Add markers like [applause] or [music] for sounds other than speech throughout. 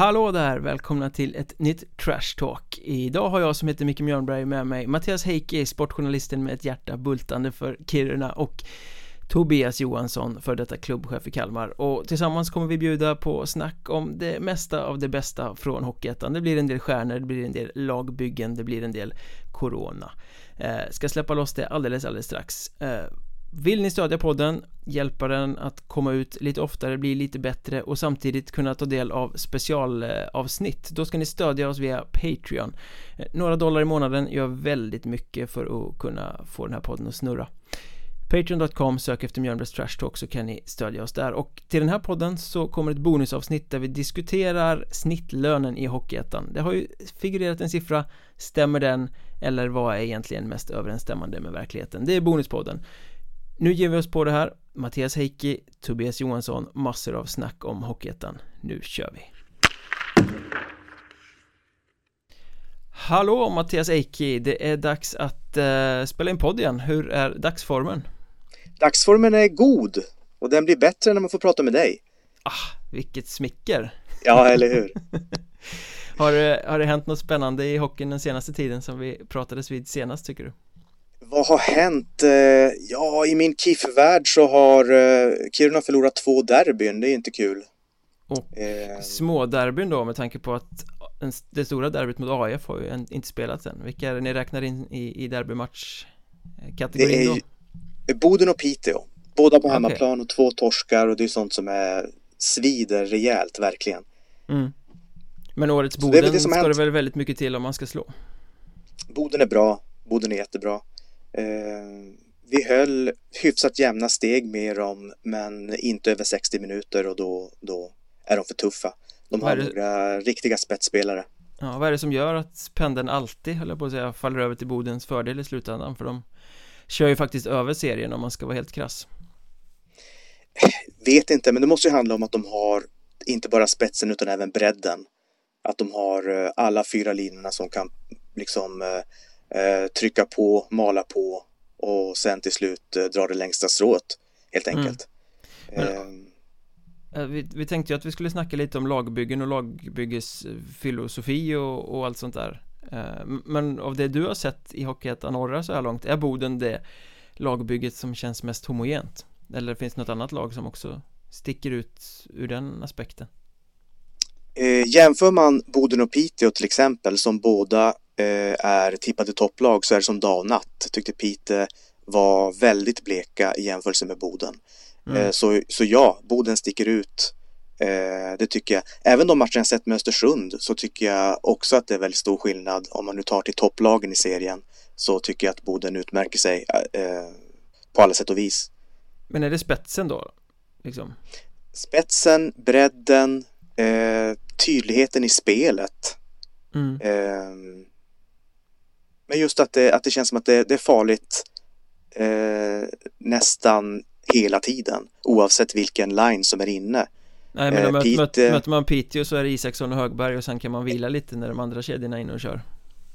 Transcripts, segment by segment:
Hallå där! Välkomna till ett nytt Trash Talk. Idag har jag som heter Micke Mjörnberg med mig Mattias Heike, sportjournalisten med ett hjärta bultande för Kiruna och Tobias Johansson, för detta klubbchef i Kalmar. Och tillsammans kommer vi bjuda på snack om det mesta av det bästa från Hockeyettan. Det blir en del stjärnor, det blir en del lagbyggen, det blir en del Corona. Eh, Ska släppa loss det alldeles, alldeles strax. Eh, vill ni stödja podden, hjälpa den att komma ut lite oftare, bli lite bättre och samtidigt kunna ta del av specialavsnitt då ska ni stödja oss via Patreon. Eh, några dollar i månaden gör väldigt mycket för att kunna få den här podden att snurra. Patreon.com, sök efter Mjölnbergs Trash Talk så kan ni stödja oss där. Och till den här podden så kommer ett bonusavsnitt där vi diskuterar snittlönen i Hockeyettan. Det har ju figurerat en siffra, stämmer den? Eller vad är egentligen mest överensstämmande med verkligheten? Det är bonuspodden nu ger vi oss på det här Mattias Heikki, Tobias Johansson, massor av snack om Hockeyettan Nu kör vi Hallå Mattias Eiki, det är dags att uh, spela in podd igen. Hur är dagsformen? Dagsformen är god och den blir bättre när man får prata med dig. Ah, vilket smicker! Ja, eller hur? [laughs] har, det, har det hänt något spännande i hockeyn den senaste tiden som vi pratades vid senast tycker du? Vad har hänt? Eh, ja, i min KIF-värld så har eh, Kiruna förlorat två derbyn. Det är inte kul. Och eh. små derbyn då med tanke på att det stora derbyt mot AIF har ju inte spelats än. Vilka är det ni räknar in i, i derbymatch-kategorin då? Det är Boden och Piteå. Båda på okay. hemmaplan och två torskar och det är sånt som är svider rejält verkligen. Mm. Men årets Boden det det ska hänt. det väl väldigt mycket till om man ska slå? Boden är bra, Boden är jättebra. Eh, vi höll hyfsat jämna steg med dem, men inte över 60 minuter och då, då är de för tuffa. De har några riktiga spetsspelare. Ja, vad är det som gör att pendeln alltid, höll jag på att säga, faller över till Bodens fördel i slutändan? För de kör ju faktiskt över serien om man ska vara helt krass. Vet inte, men det måste ju handla om att de har inte bara spetsen utan även bredden. Att de har eh, alla fyra linjerna som kan liksom eh, trycka på, mala på och sen till slut eh, dra det längsta strået helt mm. enkelt. Mm. Men, eh, vi, vi, tänkte ju att vi skulle snacka lite om lagbyggen och lagbyggesfilosofi och, och allt sånt där. Eh, men av det du har sett i Hockeyettan Norra så här långt, är Boden det lagbygget som känns mest homogent? Eller finns det något annat lag som också sticker ut ur den aspekten? Eh, jämför man Boden och Piteå till exempel som båda är tippade topplag så är det som dag och natt. Tyckte Pite var väldigt bleka i jämförelse med Boden. Mm. Eh, så, så ja, Boden sticker ut. Eh, det tycker jag. Även de matcher jag sett med Östersund så tycker jag också att det är väldigt stor skillnad. Om man nu tar till topplagen i serien så tycker jag att Boden utmärker sig på alla sätt och vis. Men är det spetsen då? Liksom? Spetsen, bredden, tydligheten i spelet. Mm. Men just att det, att det känns som att det, det är farligt eh, nästan hela tiden oavsett vilken line som är inne. Nej men eh, Pete, möter man Piteå så är det Isaksson och Högberg och sen kan man vila lite när de andra kedjorna är inne och kör.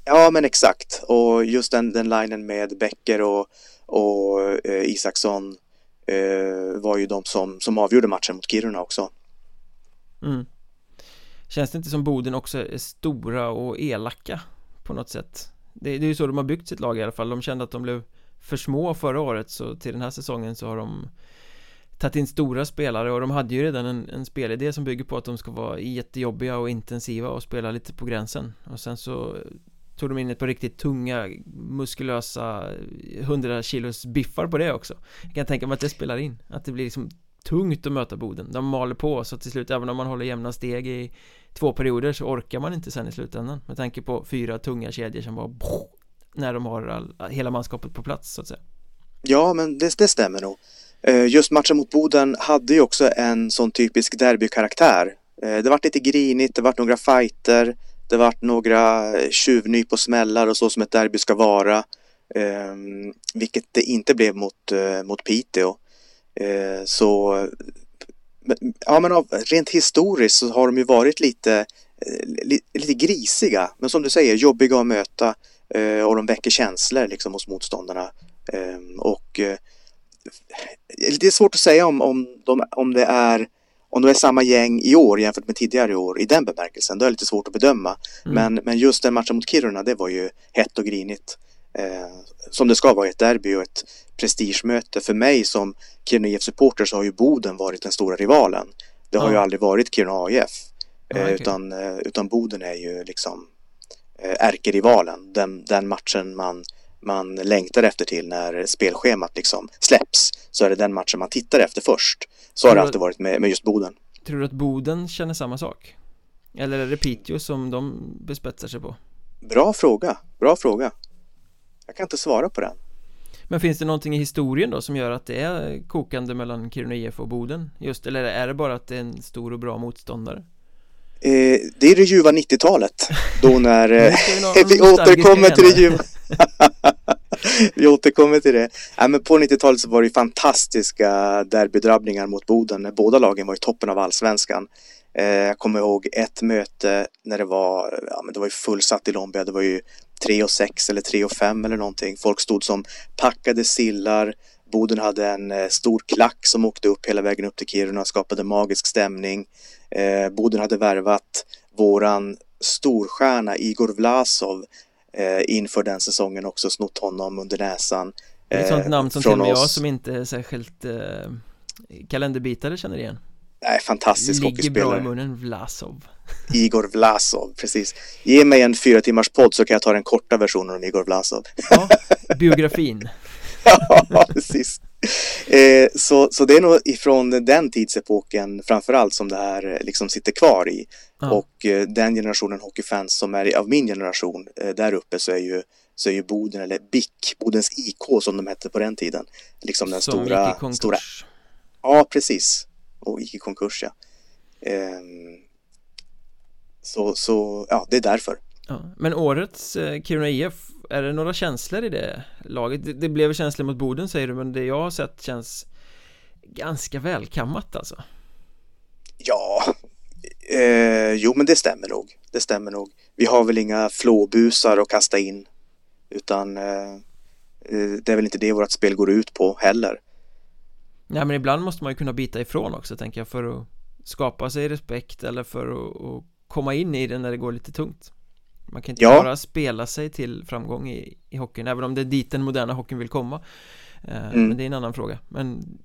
Ja men exakt och just den, den linen med Becker och, och eh, Isaksson eh, var ju de som, som avgjorde matchen mot Kiruna också. Mm. Känns det inte som Boden också är stora och elaka på något sätt? Det, det är ju så de har byggt sitt lag i alla fall. De kände att de blev för små förra året så till den här säsongen så har de tagit in stora spelare. Och de hade ju redan en, en spelidé som bygger på att de ska vara jättejobbiga och intensiva och spela lite på gränsen. Och sen så tog de in ett par riktigt tunga muskulösa 100 kilos biffar på det också. Jag kan tänka mig att det spelar in. Att det blir liksom tungt att möta Boden. De maler på så till slut även om man håller jämna steg i två perioder så orkar man inte sen i slutändan med tanke på fyra tunga kedjor som bara när de har all, hela manskapet på plats så att säga. Ja, men det, det stämmer nog. Eh, just matchen mot Boden hade ju också en sån typisk derbykaraktär. Eh, det vart lite grinigt, det vart några fighter, det vart några eh, tjuvnyp och smällar och så som ett derby ska vara. Ehm, vilket det inte blev mot, mot Piteå. Så ja, men av, rent historiskt så har de ju varit lite, eh, lite grisiga, men som du säger, jobbiga att möta eh, och de väcker känslor liksom hos motståndarna. Ehm, och eh, det är svårt att säga om, om, de, om det är om det är samma gäng i år jämfört med tidigare år i den bemärkelsen, då är det lite svårt att bedöma. Mm. Men, men just den matchen mot Kiruna, det var ju hett och grinigt. Eh, som det ska vara i ett derby och ett prestigemöte. För mig som Kiruna IF-supporter så har ju Boden varit den stora rivalen. Det har ja. ju aldrig varit Kiruna AIF. Eh, okay. utan, eh, utan Boden är ju liksom eh, ärkerivalen. Den, den matchen man man längtar efter till när spelschemat liksom släpps så är det den matchen man tittar efter först. Så har det alltid varit med, med just Boden. Tror du att Boden känner samma sak? Eller är det Piteå som de bespetsar sig på? Bra fråga, bra fråga. Jag kan inte svara på den. Men finns det någonting i historien då som gör att det är kokande mellan Kiruna IF och Boden? Just, eller är det bara att det är en stor och bra motståndare? Eh, det är det ljuva 90-talet Då [laughs] när eh, [laughs] [laughs] vi återkommer till det ljuva Vi återkommer till det ja, men På 90-talet så var det fantastiska derbydrabbningar mot Boden när båda lagen var i toppen av allsvenskan Jag kommer ihåg ett möte när det var ja, men det var ju fullsatt i Lombia Det var ju 3 och 6 eller 3 och 5 eller någonting Folk stod som packade sillar Boden hade en eh, stor klack som åkte upp hela vägen upp till Kiruna och skapade magisk stämning. Eh, Boden hade värvat våran storstjärna Igor Vlasov eh, inför den säsongen också snott honom under näsan. Det är ett sånt eh, namn som till och med jag som inte är särskilt eh, kalenderbitare känner igen. Nej, fantastisk hockeyspelare. Ligger bra i munnen, Vlasov. [laughs] Igor Vlasov, precis. Ge mig en fyra timmars podd så kan jag ta den korta versionen om Igor Vlasov. Ja, biografin. [laughs] ja, precis. Eh, så, så det är nog ifrån den tidsepoken framförallt som det här eh, liksom sitter kvar i. Ja. Och eh, den generationen hockeyfans som är av min generation eh, där uppe så är ju så är ju Boden, eller BIK, Bodens IK som de hette på den tiden. Liksom den som stora, stora... Ja, precis. Och gick i konkurs, ja. Ehm, så, så, ja, det är därför. Ja, men årets eh, Kiruna IF är det några känslor i det laget? Det, det blev känslor mot Boden säger du men det jag har sett känns ganska välkammat alltså Ja eh, Jo men det stämmer nog Det stämmer nog Vi har väl inga flåbusar att kasta in Utan eh, eh, Det är väl inte det vårt spel går ut på heller Nej men ibland måste man ju kunna bita ifrån också tänker jag för att skapa sig respekt eller för att, att komma in i det när det går lite tungt man kan inte ja. bara spela sig till framgång i, i hockeyn Även om det är dit den moderna hockeyn vill komma eh, mm. Men det är en annan fråga Men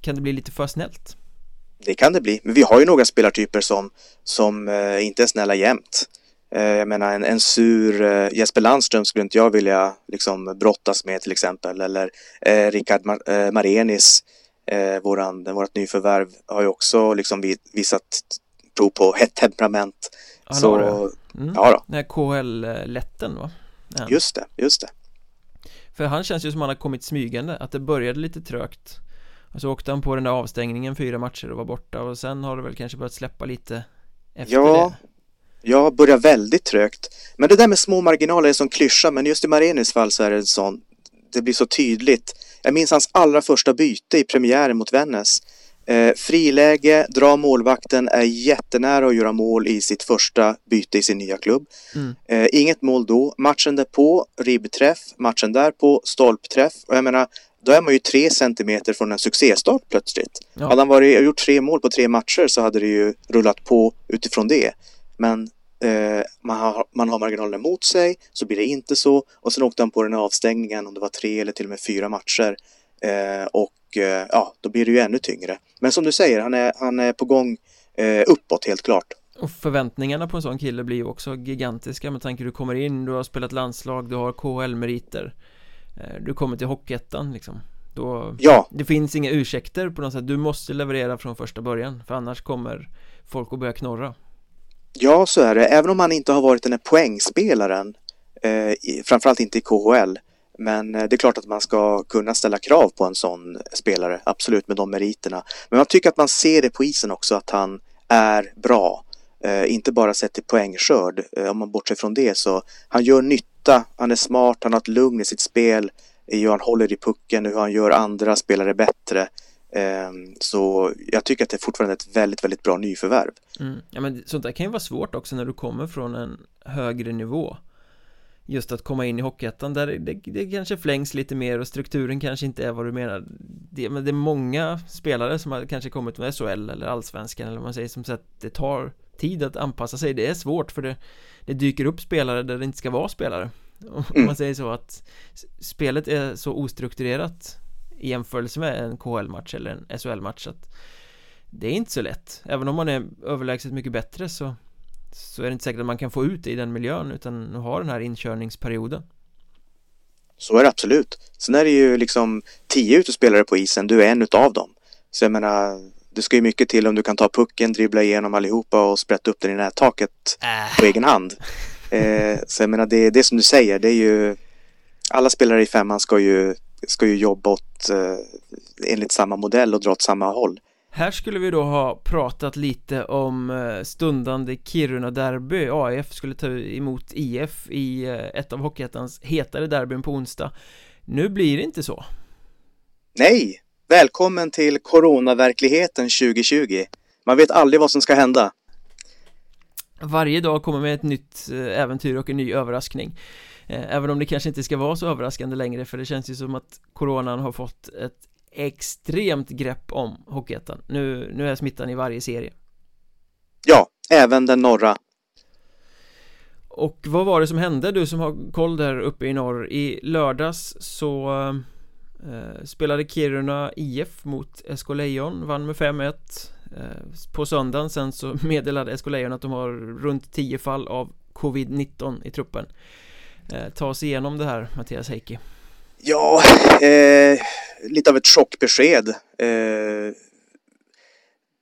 kan det bli lite för snällt? Det kan det bli, men vi har ju några spelartyper som, som eh, inte är snälla jämt eh, Jag menar en, en sur eh, Jesper Landström skulle inte jag vilja liksom brottas med till exempel Eller eh, Rickard Mar Marenis eh, våran, vårat nyförvärv har ju också liksom visat prov på hett temperament Han så, Mm. Ja då. Den här KHL-lätten va? Ja. Just det, just det. För han känns ju som han har kommit smygande, att det började lite trögt Och så åkte han på den där avstängningen fyra matcher och var borta och sen har det väl kanske börjat släppa lite efter ja, det Ja, börjar väldigt trögt Men det där med små marginaler är som klyscha men just i Marenis fall så är det sånt Det blir så tydligt Jag minns hans allra första byte i premiären mot Vännäs Eh, friläge, dra målvakten, är jättenära att göra mål i sitt första byte i sin nya klubb. Mm. Eh, inget mål då. Matchen därpå, ribbträff. Matchen därpå, stolpträff. Och jag menar, då är man ju tre centimeter från en succéstart plötsligt. Ja. Hade han varit, gjort tre mål på tre matcher så hade det ju rullat på utifrån det. Men eh, man, har, man har marginalen emot sig, så blir det inte så. Och sen åkte han på den här avstängningen, om det var tre eller till och med fyra matcher. Eh, och Eh, ja, då blir det ju ännu tyngre. Men som du säger, han är, han är på gång eh, uppåt helt klart. Och förväntningarna på en sån kille blir ju också gigantiska med tanke du kommer in, du har spelat landslag, du har KHL-meriter eh, Du kommer till Hockeyettan liksom Då, ja. Det finns inga ursäkter på något sätt, du måste leverera från första början För annars kommer folk att börja knorra Ja, så är det, även om han inte har varit den här poängspelaren eh, Framförallt inte i KHL men eh, det är klart att man ska kunna ställa krav på en sån spelare, absolut med de meriterna. Men man tycker att man ser det på isen också att han är bra. Eh, inte bara sett till poängskörd. Eh, om man bortser från det så han gör nytta, han är smart, han har ett lugn i sitt spel. Eh, I hur han håller i pucken, hur han gör andra spelare bättre. Eh, så jag tycker att det är fortfarande ett väldigt, väldigt bra nyförvärv. Mm. Ja men sånt där kan ju vara svårt också när du kommer från en högre nivå just att komma in i Hockeyettan där det, det, kanske flängs lite mer och strukturen kanske inte är vad du menar det, men det är många spelare som har kanske kommit med SHL eller Allsvenskan eller vad man säger som säger att det tar tid att anpassa sig det är svårt för det, det dyker upp spelare där det inte ska vara spelare om mm. man säger så att spelet är så ostrukturerat i jämförelse med en KHL-match eller en SHL-match att det är inte så lätt. Även om man är överlägset mycket bättre så så är det inte säkert att man kan få ut det i den miljön utan ha den här inkörningsperioden. Så är det absolut. Sen är det ju liksom tio utespelare på isen, du är en utav dem. Så jag menar det ska ju mycket till om du kan ta pucken, dribbla igenom allihopa och sprätta upp den i nättaket äh. på egen hand. Eh, Så jag menar det, det som du säger, det är ju Alla spelare i femman ska ju, ska ju jobba åt eh, enligt samma modell och dra åt samma håll. Här skulle vi då ha pratat lite om eh, stundande Kiruna-derby. AIF skulle ta emot IF i eh, ett av Hockeyettans hetare derbyn på onsdag. Nu blir det inte så. Nej! Välkommen till coronaverkligheten 2020 Man vet aldrig vad som ska hända. Varje dag kommer med ett nytt eh, äventyr och en ny överraskning Även om det kanske inte ska vara så överraskande längre för det känns ju som att coronan har fått ett extremt grepp om Hockeyettan. Nu, nu är smittan i varje serie. Ja, även den norra. Och vad var det som hände? Du som har koll där uppe i norr? I lördags så eh, spelade Kiruna IF mot SK Lejon, vann med 5-1 eh, På söndagen sen så [laughs] meddelade SK Lejon att de har runt 10 fall av Covid-19 i truppen. eh, Eh, ta oss igenom det här Mattias Heikki Ja, eh, lite av ett chockbesked. Eh,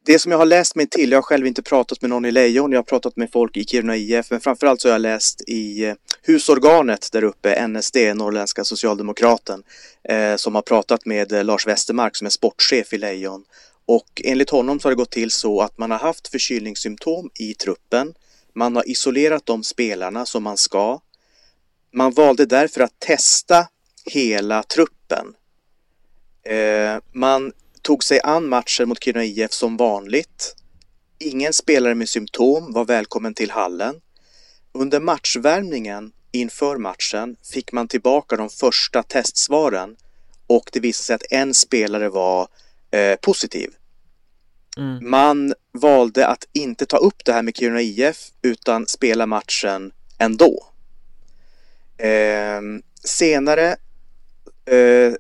det som jag har läst mig till, jag har själv inte pratat med någon i Lejon, jag har pratat med folk i Kiruna IF, men framförallt så har jag läst i eh, husorganet där uppe, NSD, Norrländska Socialdemokraten, eh, som har pratat med eh, Lars Westermark som är sportchef i Lejon. Och enligt honom så har det gått till så att man har haft förkylningssymptom i truppen. Man har isolerat de spelarna som man ska. Man valde därför att testa hela truppen. Eh, man tog sig an matchen mot Kiruna IF som vanligt. Ingen spelare med symptom var välkommen till hallen. Under matchvärmningen inför matchen fick man tillbaka de första testsvaren och det visade sig att en spelare var eh, positiv. Mm. Man valde att inte ta upp det här med Kiruna IF utan spela matchen ändå. Eh, senare eh,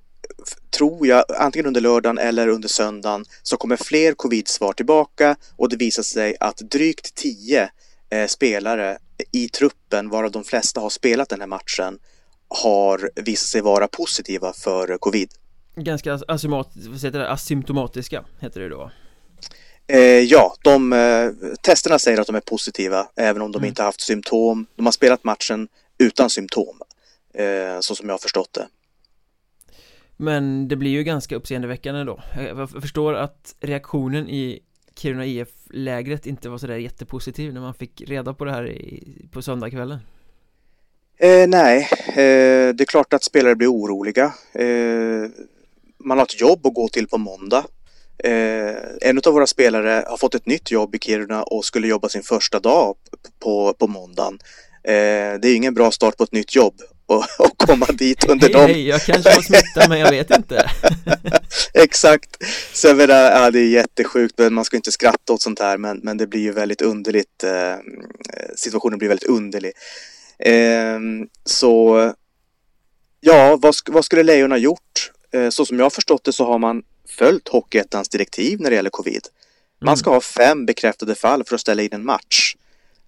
tror jag, antingen under lördagen eller under söndagen, så kommer fler covid-svar tillbaka och det visar sig att drygt tio eh, spelare i truppen, varav de flesta har spelat den här matchen, har visat sig vara positiva för covid. Ganska asymptomatiska heter det då? Eh, ja, de eh, testerna säger att de är positiva även om de mm. inte haft symptom. De har spelat matchen utan symptom, eh, så som jag har förstått det. Men det blir ju ganska uppseendeväckande då. Jag förstår att reaktionen i Kiruna IF-lägret inte var sådär jättepositiv när man fick reda på det här i, på söndagskvällen eh, Nej, eh, det är klart att spelare blir oroliga. Eh, Man har ett jobb att gå till på måndag. Eh, En av våra spelare har fått ett nytt jobb i Kiruna och skulle jobba sin första dag på, på måndagen eh, Det är ingen bra start på ett nytt jobb [laughs] och, och komma dit under dem. Hej, jag kanske har smittat men jag vet inte. [laughs] Exakt. Så jag menar, ja, det är jättesjukt, men man ska inte skratta åt sånt här, men, men det blir ju väldigt underligt. Eh, situationen blir väldigt underlig. Eh, så ja, vad, vad skulle Lejon ha gjort? Eh, så som jag har förstått det så har man följt Hockeyettans direktiv när det gäller covid. Man mm. ska ha fem bekräftade fall för att ställa in en match.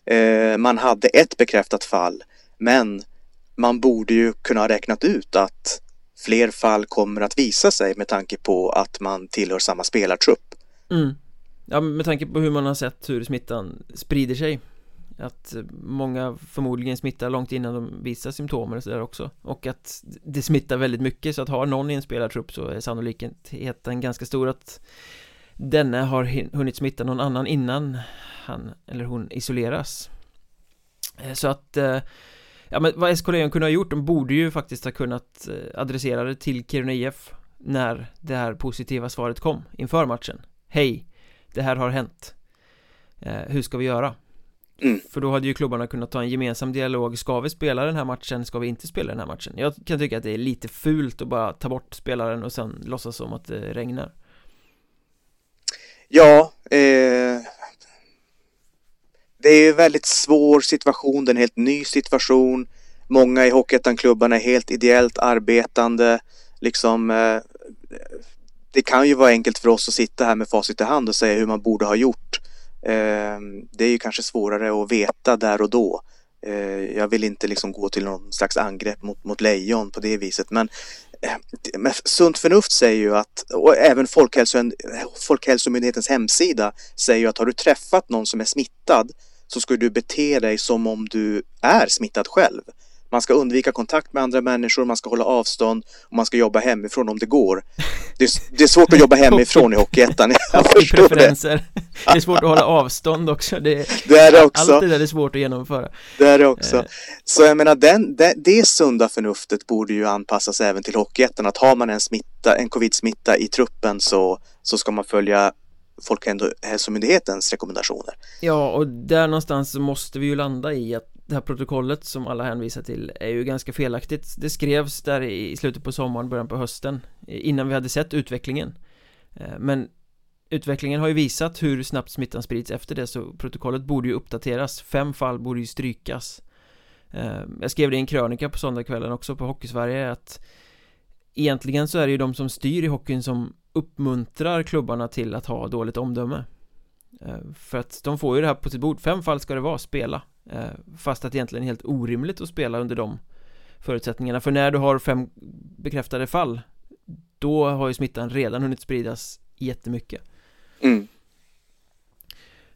Eh, man hade ett bekräftat fall, men man borde ju kunna ha räknat ut att fler fall kommer att visa sig med tanke på att man tillhör samma spelartrupp. Mm. Ja, med tanke på hur man har sett hur smittan sprider sig att många förmodligen smittar långt innan de visar symptom och sådär också och att det smittar väldigt mycket så att har någon i en spelartrupp så är sannolikheten ganska stor att denne har hunnit smitta någon annan innan han eller hon isoleras eh, så att eh, Ja men vad SK Lejon kunde ha gjort, de borde ju faktiskt ha kunnat eh, adressera det till Kiruna IF När det här positiva svaret kom inför matchen Hej, det här har hänt Hur ska vi göra? mm. För då hade ju klubbarna kunnat ta en gemensam dialog Ska vi spela den här matchen? Ska vi inte spela den här matchen? Jag kan tycka att det är lite fult att bara ta bort spelaren och sen låtsas som att det regnar Ja, eh, det är en väldigt svår situation, det är en helt ny situation. Många i Hockeyettan-klubbarna är helt ideellt arbetande. Liksom, eh, det kan ju vara enkelt för oss att sitta här med facit i hand och säga hur man borde ha gjort. Eh, det är ju kanske svårare att veta där och då. Eh, jag vill inte liksom gå till någon slags angrepp mot, mot lejon på det viset, men Eh, sunt förnuft säger ju att, och även Folkhälso, Folkhälsomyndighetens hemsida säger ju att har du träffat någon som är smittad så ska du bete dig som om du är smittad själv. Man ska undvika kontakt med andra människor, man ska hålla avstånd och man ska jobba hemifrån om det går. Det är, det är svårt att jobba hemifrån i Hockeyettan, jag [laughs] förstår det. Det är svårt att hålla avstånd också. Det, det är det också. Allt det där är svårt att genomföra. Det är det också. Eh. Så jag menar, den, det, det sunda förnuftet borde ju anpassas även till Hockeyettan. Att har man en smitta, en covid-smitta i truppen så, så ska man följa Folkhälsomyndighetens rekommendationer. Ja, och där någonstans måste vi ju landa i att det här protokollet som alla hänvisar till är ju ganska felaktigt. Det skrevs där i slutet på sommaren, början på hösten Innan vi hade sett utvecklingen. Eh, men Utvecklingen har ju visat hur snabbt smittan sprids. Efter det så protokollet borde ju uppdateras. Fem fall borde ju strykas. Eh, jag skrev det i en krönika på söndagskvällen också på Hockeysverige att Egentligen så är det ju de som styr i hockeyn som uppmuntrar klubbarna till att ha dåligt omdöme. Eh, för att de får ju det här på sitt bord, fem fall ska det vara, spela fast att det egentligen är helt orimligt att spela under de förutsättningarna. För när du har fem bekräftade fall Då har ju smittan redan hunnit spridas jättemycket. Mm.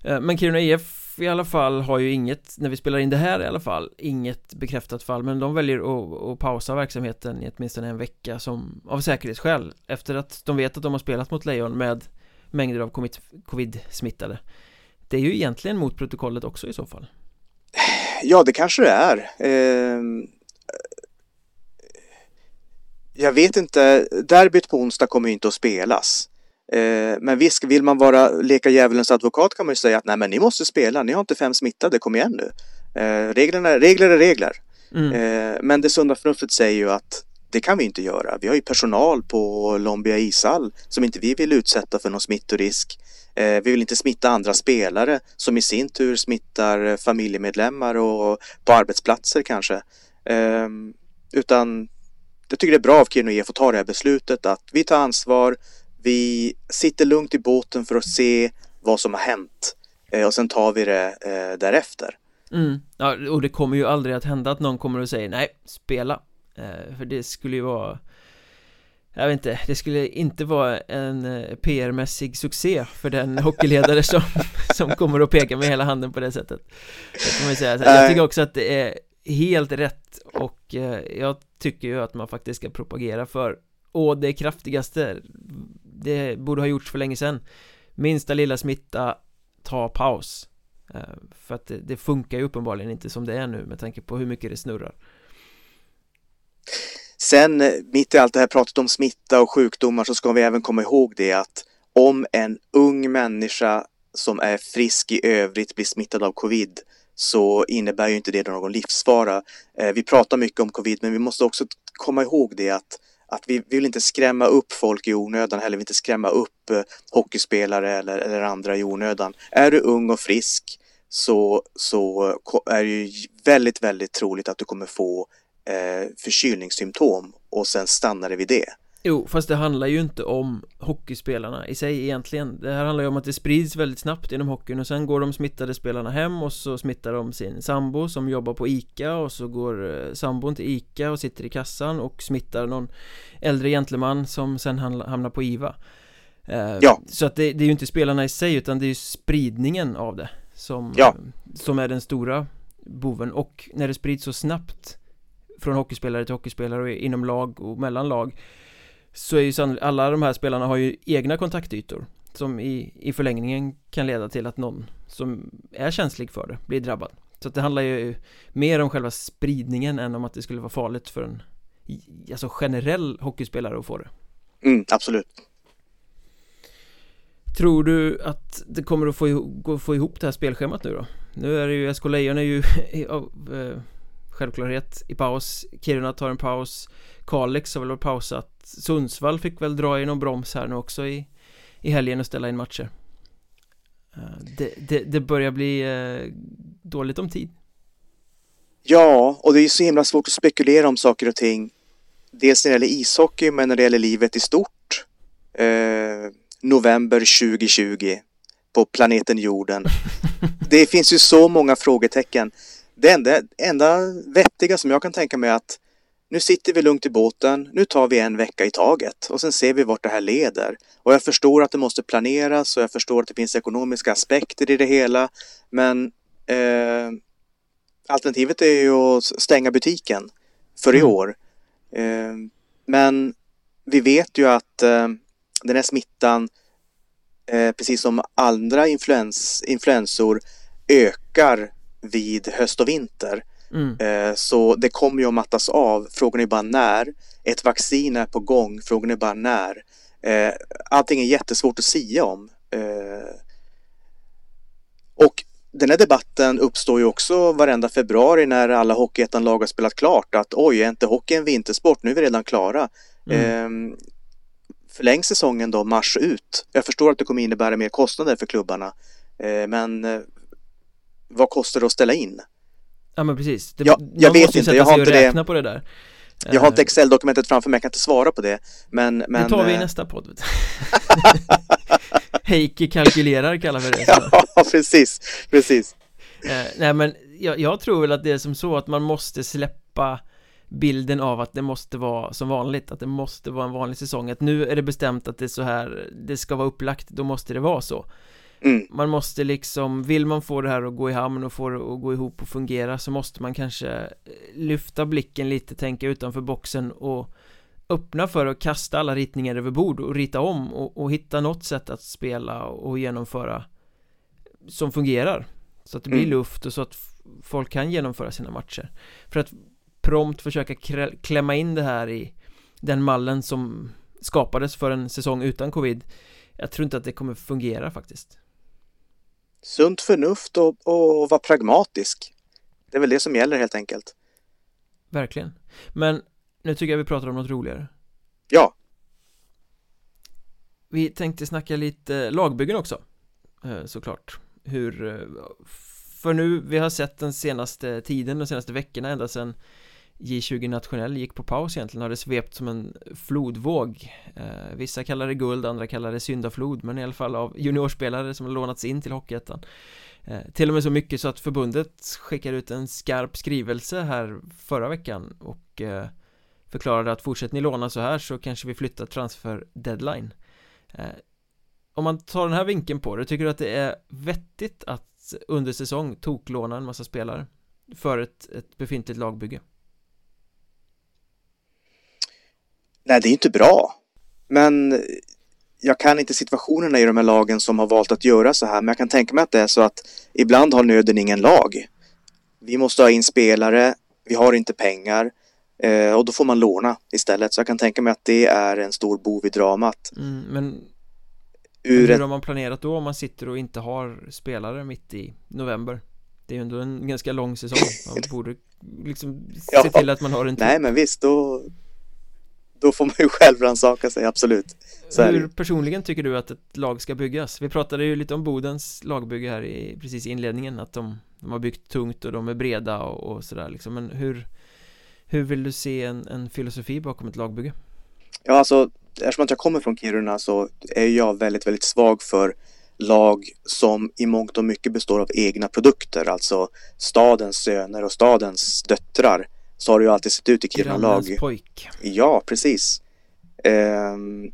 Eh, men Kiruna IF i alla fall har ju inget, när vi spelar in det här i alla fall Inget bekräftat fall. Men de väljer att, att pausa verksamheten i åtminstone en vecka som Av säkerhetsskäl. Efter att de vet att de har spelat mot Lejon med Mängder av covid-smittade. Det är ju egentligen mot protokollet också i så fall Ja, det kanske det är. Ehm, jag vet inte, derbyt på onsdag kommer ju inte att spelas. Ehm, men visst, vill man vara leka djävulens advokat kan man ju säga att nej men ni måste spela, ni har inte fem smittade, kom igen nu. Ehm, reglerna, regler är regler. Mm. Men det sunda förnuftet säger ju att det kan vi inte göra. Vi har ju personal på Lombia ishall som inte vi vill utsätta för någon smittorisk. Eh, vi vill inte smitta andra spelare som i sin tur smittar eh, familjemedlemmar och på arbetsplatser kanske. Ehm, utan jag tycker det är bra av Kiruna IF att ta det här beslutet att vi tar ansvar. Vi sitter lugnt i båten för att se vad som har hänt eh, och sen tar vi det därefter. Mm. Ja, och det kommer ju aldrig att hända att någon kommer och säger nej, spela. För det skulle ju vara jag vet inte, det skulle inte vara en eh, PR-mässig succé för den [laughs] hockeyledare som, som kommer att peka med hela handen på det sättet. Jag, man säga. jag tycker också att det är helt rätt och eh, jag tycker ju att man faktiskt ska propagera för och det kraftigaste. Det borde ha gjorts för länge sedan. Minsta lilla smitta Ta paus. Eh, För att det, det funkar ju uppenbarligen inte som det är nu med tanke på hur mycket det snurrar Sen eh, mitt i allt det här pratet om smitta och sjukdomar så ska vi även komma ihåg det att om en ung människa som är frisk i övrigt blir smittad av covid så innebär ju inte det någon livsfara. Eh, vi pratar mycket om covid men vi måste också komma ihåg det att att vi vill inte skrämma upp folk i onödan eller vi vill inte skrämma upp eh, hockeyspelare eller, eller andra i onödan. Är du ung och frisk så, så är det ju väldigt, väldigt troligt att du kommer få eh, förkylningssymptom och sen stannar det vid det. Jo, fast det handlar ju inte om hockeyspelarna i sig egentligen Det här handlar ju om att det sprids väldigt snabbt inom hockeyn och sen går de smittade spelarna hem och så smittar de sin sambo som jobbar på ICA och så går eh, sambon till ICA och sitter i kassan och smittar någon äldre gentleman som sen hamnar på IVA eh, Ja Så att det, det, är ju inte spelarna i sig utan det är ju spridningen av det som, ja. som är den stora boven och när det sprids så snabbt från hockeyspelare till hockeyspelare och inom lag och mellan lag så är ju sannolikt, alla de här spelarna har ju egna kontaktytor som i, i förlängningen kan leda till att någon som är känslig för det blir drabbad. Så att det handlar ju mer om själva spridningen än om att det skulle vara farligt för en alltså generell hockeyspelare att få det. Mm, absolut. Tror du att det kommer att få, ihop, få ihop det här spelschemat nu då? Nu är det ju, SK Lejon är ju [laughs] av eh, självklarhet i paus. Kiruna tar en paus. Kalix har väl pausat. Sundsvall fick väl dra i någon broms här nu också i, i helgen och ställa in matcher. Eh, det, det, det börjar bli eh, dåligt om tid. Ja, och det är så himla svårt att spekulera om saker och ting. Dels när det gäller ishockey men när det gäller livet i stort. Eh, November 2020 på planeten jorden. [laughs] Det finns ju så många frågetecken Det enda, enda vettiga som jag kan tänka mig är att nu sitter vi lugnt i båten, nu tar vi en vecka i taget och sen ser vi vart det här leder. Och jag förstår att det måste planeras och jag förstår att det finns ekonomiska aspekter i det hela. Men eh, alternativet är ju att stänga butiken för i mm. år. Eh, men vi vet ju att eh, den här smittan, eh, precis som andra influens, influensor, ökar vid höst och vinter. Mm. Eh, så det kommer ju att mattas av. Frågan är bara när. Ett vaccin är på gång. Frågan är bara när. Eh, allting är jättesvårt att sia om. Eh, och den här debatten uppstår ju också varenda februari när alla Hockeyettan-lag har spelat klart att oj, är inte hockey en vintersport? Nu är vi redan klara. Mm. Förläng säsongen då mars ut. Jag förstår att det kommer innebära mer kostnader för klubbarna. Men vad kostar det att ställa in? Ja men precis. Det, ja, Jag vet inte, jag har inte det. på det där. Jag har inte eh. Excel-dokumentet framför mig, jag kan inte svara på det. Men, men Det tar vi i eh, nästa podd [laughs] Heikki kalkylerar kallar vi det. Ja, precis, precis. Eh, Nej men jag, jag tror väl att det är som så att man måste släppa bilden av att det måste vara som vanligt, att det måste vara en vanlig säsong. Att nu är det bestämt att det är så här, det ska vara upplagt, då måste det vara så Mm. Man måste liksom, vill man få det här att gå i hamn och få det att gå ihop och fungera så måste man kanske eh, lyfta blicken lite, tänka utanför boxen och öppna för att kasta alla ritningar över bord och rita om och, och hitta något sätt att spela och genomföra som fungerar så att det blir mm. luft och så att folk kan genomföra sina matcher för att prompt försöka klämma in det här i den mallen som skapades för en säsong utan covid jag tror inte att det kommer fungera faktiskt sunt förnuft och, och vara pragmatisk. Det är väl det som gäller helt enkelt. Verkligen. Men nu tycker jag vi pratar om något roligare. Ja. Vi tänkte snacka lite lagbyggen också. Eh, såklart. Hur, eh, för nu, vi har sett den senaste tiden, de senaste veckorna ända sedan J20 nationell gick på paus egentligen har det svept som en flodvåg. Eh, Vissa kallar det guld, andra kallar det syndaflod men i alla fall av juniorspelare som har lånats in till Hockeyettan. Eh, Till och med så mycket så att förbundet skickade ut en skarp skrivelse här förra veckan och eh, förklarade att fortsätter ni låna så här så kanske vi flyttar transfer deadline. Eh, om man tar den här vinkeln på det, tycker du att det är vettigt att under säsong toklåna en massa spelare för ett, ett befintligt lagbygge? Nej, det är inte bra. Men jag kan inte situationerna i de här lagen som har valt att göra så här, men jag kan tänka mig att det är så att ibland har nöden ingen lag. Vi måste ha in spelare, vi har inte pengar eh, och då får man låna istället. Så jag kan tänka mig att det är en stor bov i dramat. Mm, men Ur hur har man planerat då om man sitter och inte har spelare mitt i november? Det är ju ändå en ganska lång säsong. Man [laughs] borde liksom se ja. till att man har en tid. Nej, men visst, då då får man ju själv rannsaka sig, absolut Så Hur personligen tycker du att ett lag ska byggas? Vi pratade ju lite om Bodens lagbygge här i precis i inledningen Att de, de har byggt tungt och de är breda och, och sådär liksom Men hur Hur vill du se en, en filosofi bakom ett lagbygge? Ja, alltså eftersom jag kommer från Kiruna så är jag väldigt, väldigt svag för lag som i mångt och mycket består av egna produkter, alltså stadens söner och stadens döttrar så har det ju alltid sett ut i Kiruna-lag. pojk. Ja, precis. Ehm,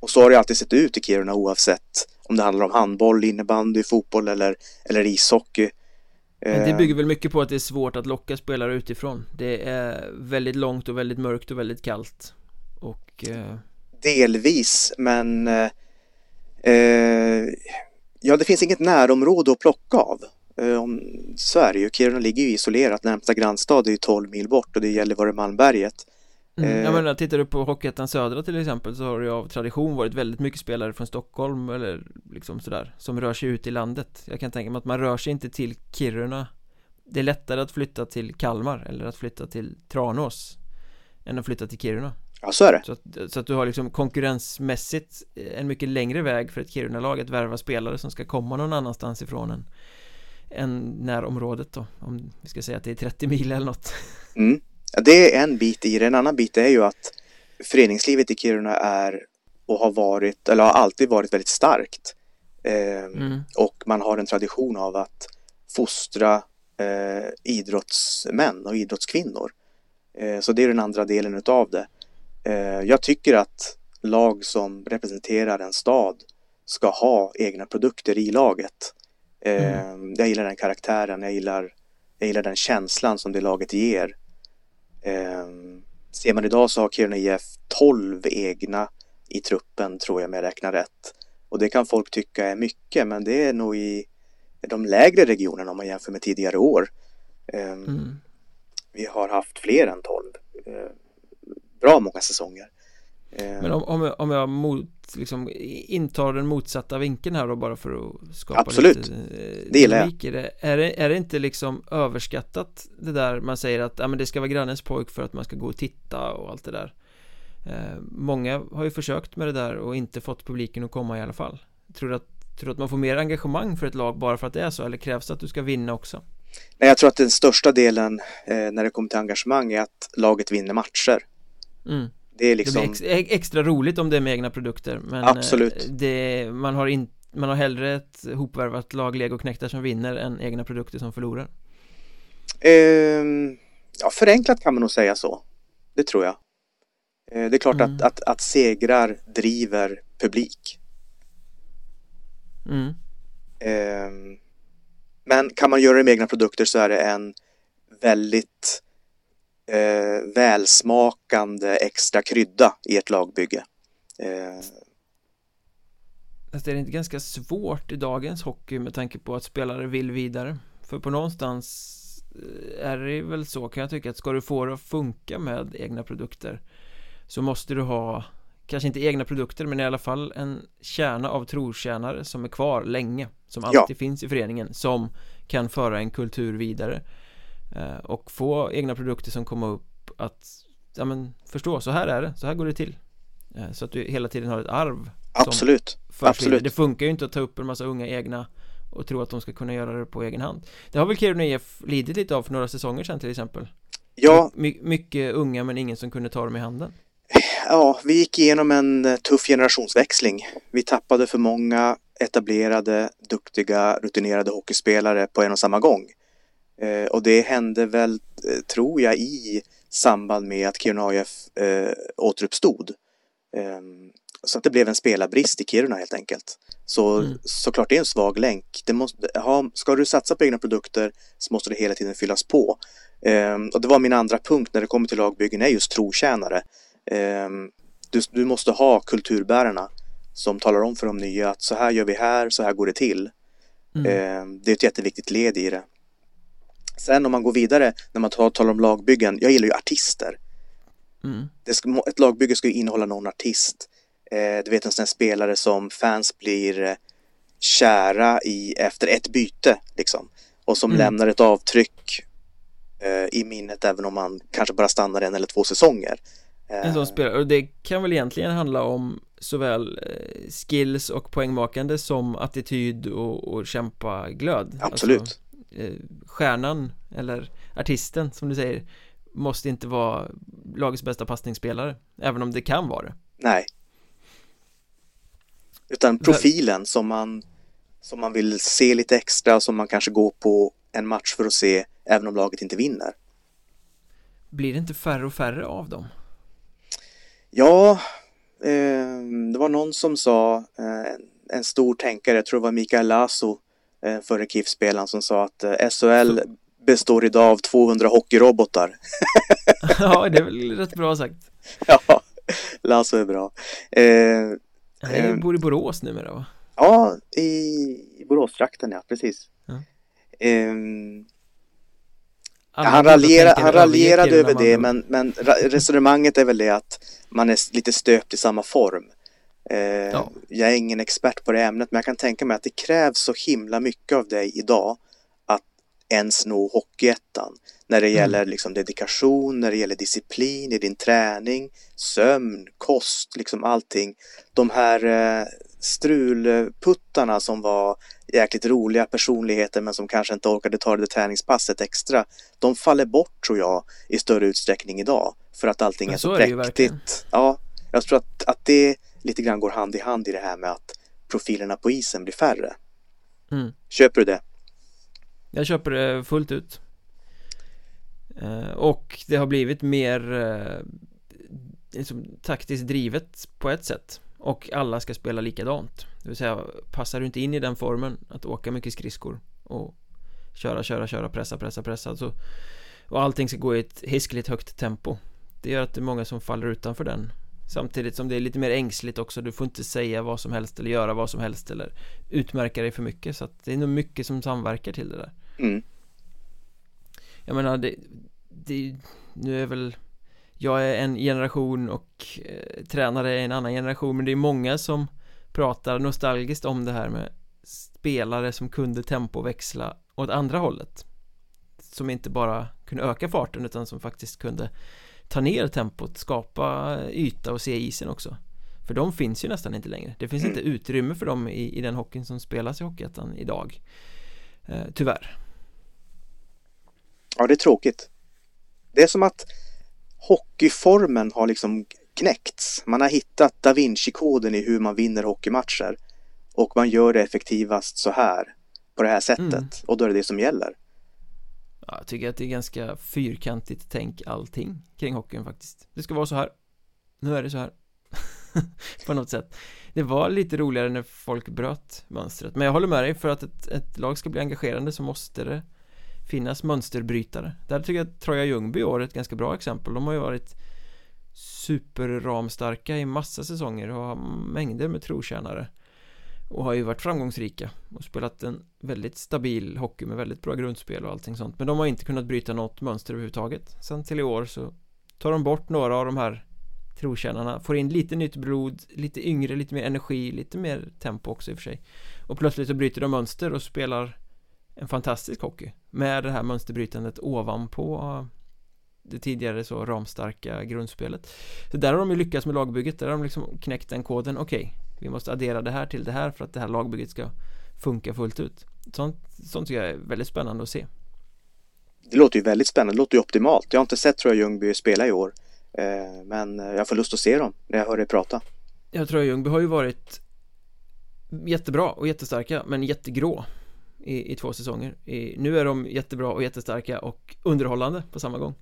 och så har det alltid sett ut i Kiruna oavsett om det handlar om handboll, innebandy, fotboll eller, eller ishockey. Men det ehm. bygger väl mycket på att det är svårt att locka spelare utifrån Det är väldigt långt och väldigt mörkt och väldigt kallt Och eh... Delvis men eh, eh Ja det finns inget närområde att plocka av Eh, så är det ju. Kiruna ligger ju isolerat. Närmsta grannstad är ju 12 mil bort och det gäller var Malmberget. Mm, Eh, jag menar, tittar du på Hockeyettan Södra till exempel så har det ju av tradition varit väldigt mycket spelare från Stockholm eller liksom sådär som rör sig ut i landet Jag kan tänka mig att man rör sig inte till Kiruna Det är lättare att flytta till Kalmar eller att flytta till Tranås än att flytta till Kiruna Ja, så är det. så att, så att du har liksom konkurrensmässigt en mycket längre väg för ett Kiruna-lag att värva spelare som ska komma någon annanstans ifrån än, än närområdet då Om vi ska säga att det är 30 mil eller något Mm. Ja, det är en bit i det. En annan bit är ju att föreningslivet i Kiruna är och har varit, eller har alltid varit väldigt starkt. Eh, mm. Och man har en tradition av att fostra eh, idrottsmän och idrottskvinnor. Eh, så det är den andra delen utav det. Eh, jag tycker att lag som representerar en stad ska ha egna produkter i laget. Eh, Jag gillar den karaktären, jag gillar, jag gillar den känslan som det laget ger. Eh, ser man idag så har Kiruna IF 12 egna i truppen tror jag om jag räknar rätt. Och det kan folk tycka är mycket men det är nog i de lägre regionerna om man jämför med tidigare år. Eh, Mm. Vi har haft fler än 12. Eh, bra många säsonger. Eh, Men om, om jag, om jag mot, liksom, intar den motsatta vinkeln här då bara för att skapa Absolut. lite eh, Det gillar jag. det. Är, det är det inte liksom överskattat det där man säger att ja, men det ska vara grannens pojk för att man ska gå och titta och allt det där eh, Många har ju försökt med det där och inte fått publiken att komma i alla fall Tror du att, tror du att man får mer engagemang för ett lag bara för att det är så eller krävs det att du ska vinna också? Nej, jag tror att den största delen eh, när det kommer till engagemang är att laget vinner matcher. Mm. Det är Det liksom, blir ex, ex, extra roligt om det är med egna produkter men Absolut. eh, det, man, har in, man har hellre ett hopvärvat lag legoknektar som vinner än egna produkter som förlorar Ehm, ja, förenklat kan man nog säga så. Det tror jag. Eh, det är klart Mm. att, att, att segrar driver publik. mm. Ehm, men kan man göra det med egna produkter så är det en väldigt eh, välsmakande extra krydda i ett lagbygge. Eh, Fast är det inte ganska svårt i dagens hockey med tanke på att spelare vill vidare? För på någonstans eh, är det väl så kan jag tycka att ska du få det att funka med egna produkter så måste du ha kanske inte egna produkter men i alla fall en kärna av trotjänare som är kvar länge som Ja. alltid finns i föreningen som kan föra en kultur vidare och få egna produkter som kommer upp att ja men förstå så här är det, så här går det till eh, så att du hela tiden har ett arv absolut. Absolut. Det funkar ju inte att ta upp en massa unga egna och tro att de ska kunna göra det på egen hand Det har väl Kiruna IF lidit lite av för några säsonger sedan till exempel Ja, My mycket unga men ingen som kunde ta dem i handen ja, vi gick igenom en eh, tuff generationsväxling. Vi tappade för många etablerade, duktiga, rutinerade hockeyspelare på en och samma gång. Eh, och det hände väl, eh, tror jag, i samband med att Kiruna AIF eh, återuppstod. Eh, så att det blev en spelarbrist i Kiruna helt enkelt. Så Mm. såklart det är en svag länk. Det måste, ha, ska du satsa på egna produkter så måste det hela tiden fyllas på. Eh, och det var min andra punkt när det kommer till lagbyggen är just trotjänare. Eh, du, du måste ha kulturbärarna som talar om för de nya att så här gör vi här, så här går det till. mm. Eh, det är ett jätteviktigt led i det. Sen om man går vidare när man talar om lagbyggen, jag gillar ju artister. Mm. Ska, ett lagbygge ska ju innehålla någon artist. Eh, du vet en sån här spelare som fans blir eh, kära i efter ett byte liksom. Och som Mm. lämnar ett avtryck eh, i minnet även om man kanske bara stannar en eller två säsonger. Eh, En sån spelare, och det kan väl egentligen handla om såväl eh, skills och poängmakande som attityd och, och kämpa glöd Absolut. alltså, eh, Stjärnan, eller artisten som du säger Måste inte vara lagets bästa passningsspelare Även om det kan vara det Nej. Utan profilen som man, som man vill se lite extra, som man kanske går på en match för att se, även om laget inte vinner. Blir det inte färre och färre av dem? Ja, eh, det var någon som sa, eh, en, en stor tänkare, jag tror det var Mikael Lasso, eh, förre KIF-spelaren, som sa att eh, SHL består idag av 200 hockeyrobotar. [laughs] ja, det är väl rätt bra sagt [laughs] ja, Lasso är bra. Eh, Han Eh. bor i Borås numera va? Ja, i, Boråstrakten ja, precis. Ja. Ehm, han, raljera, han raljerade över det, men, men resonemanget är väl det att man är lite stöpt i samma form. Eh, ja. Jag är ingen expert på det ämnet, men jag kan tänka mig att det krävs så himla mycket av dig idag att ens nå Hockeyettan. När det mm. gäller liksom dedikation, när det gäller disciplin i din träning, sömn, kost, liksom allting. De här eh, strulputtarna som var jäkligt roliga personligheter men som kanske inte orkade ta det träningspasset extra. De faller bort tror jag i större utsträckning idag för att allting men är så, så är präktigt. Ja, jag tror att, att det lite grann går hand i hand i det här med att profilerna på isen blir färre. Mm. Köper du det? Jag köper det fullt ut. Eh, och det har blivit mer eh, liksom, taktiskt drivet på ett sätt och alla ska spela likadant Det vill säga passar du inte in i den formen att åka mycket skridskor och köra, köra, köra, pressa, pressa, pressa så, och allting ska gå i ett hiskligt högt tempo Det gör att det är många som faller utanför den Samtidigt som det är lite mer ängsligt också Du får inte säga vad som helst eller göra vad som helst eller utmärka dig för mycket. Så att det är nog mycket som samverkar till det där. Mm. Jag menar det, det Nu är väl jag är en generation och eh, tränare är en annan generation men det är många som pratar nostalgiskt om det här med spelare som kunde tempoväxla åt andra hållet. Som inte bara kunde öka farten utan som faktiskt kunde ta ner tempot, skapa yta och se isen också. För de finns ju nästan inte längre. Det finns inte utrymme för dem i, i den hockeyn som spelas i Hockeyettan idag. Eh, tyvärr. Ja det är tråkigt. Det är som att hockeyformen har liksom knäckts. Man har hittat da Vinci-koden i hur man vinner hockeymatcher. Och man gör det effektivast så här på det här sättet. Mm. och då är det det som gäller. Ja, jag tycker att det är ganska fyrkantigt tänk allting kring hockeyn faktiskt. Det ska vara så här. Nu är det så här. [laughs] på något sätt. Det var lite roligare när folk bröt mönstret. Men jag håller med dig för att ett, ett lag ska bli engagerande så måste det finnas mönsterbrytare Där tycker jag att Troja Ljungby är ett ganska bra exempel De har ju varit superramstarka i massa säsonger och har mängder med trotjänare och har ju varit framgångsrika och spelat en väldigt stabil hockey med väldigt bra grundspel och allting sånt. Men de har inte kunnat bryta något mönster överhuvudtaget. Sen till i år så tar de bort några av de här trotjänarna får in lite nytt blod, lite yngre, lite mer energi, lite mer tempo också i och för sig. Och plötsligt så bryter de mönster och spelar en fantastisk hockey med det här mönsterbrytandet ovanpå eh, det tidigare så ramstarka grundspelet. Så där har de ju lyckats med lagbygget. Där har de liksom knäckt den koden. Okej okay, vi måste addera det här till det här för att det här lagbygget ska funka fullt ut. Sånt, sånt tycker jag är väldigt spännande att se. Det låter ju väldigt spännande, det låter ju optimalt. Jag har inte sett tror jag Ljungby spela i år eh, men jag får lust att se dem när jag hör dig prata. Jag tror att Ljungby har ju varit jättebra och jättestarka men jättegrå i, i två säsonger. I, Nu är de jättebra och jättestarka och underhållande på samma gång.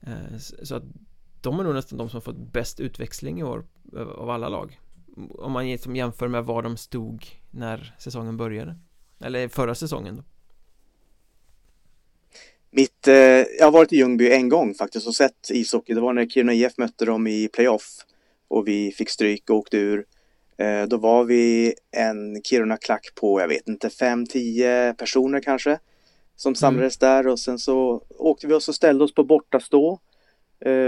Eh, Så att de är nog nästan de som fått bäst utväxling i år av alla lag Om man liksom jämför med var de stod när säsongen började Eller förra säsongen då Mitt, eh, jag har varit i Ljungby en gång faktiskt och sett ishockey. Det var när Kiruna IF mötte dem i playoff och vi fick stryk och åkte ur. Eh, då var vi en Kiruna-klack på, jag vet inte, 5-10 personer kanske. Som samlades mm. där och sen så åkte vi och så ställde oss på bortastå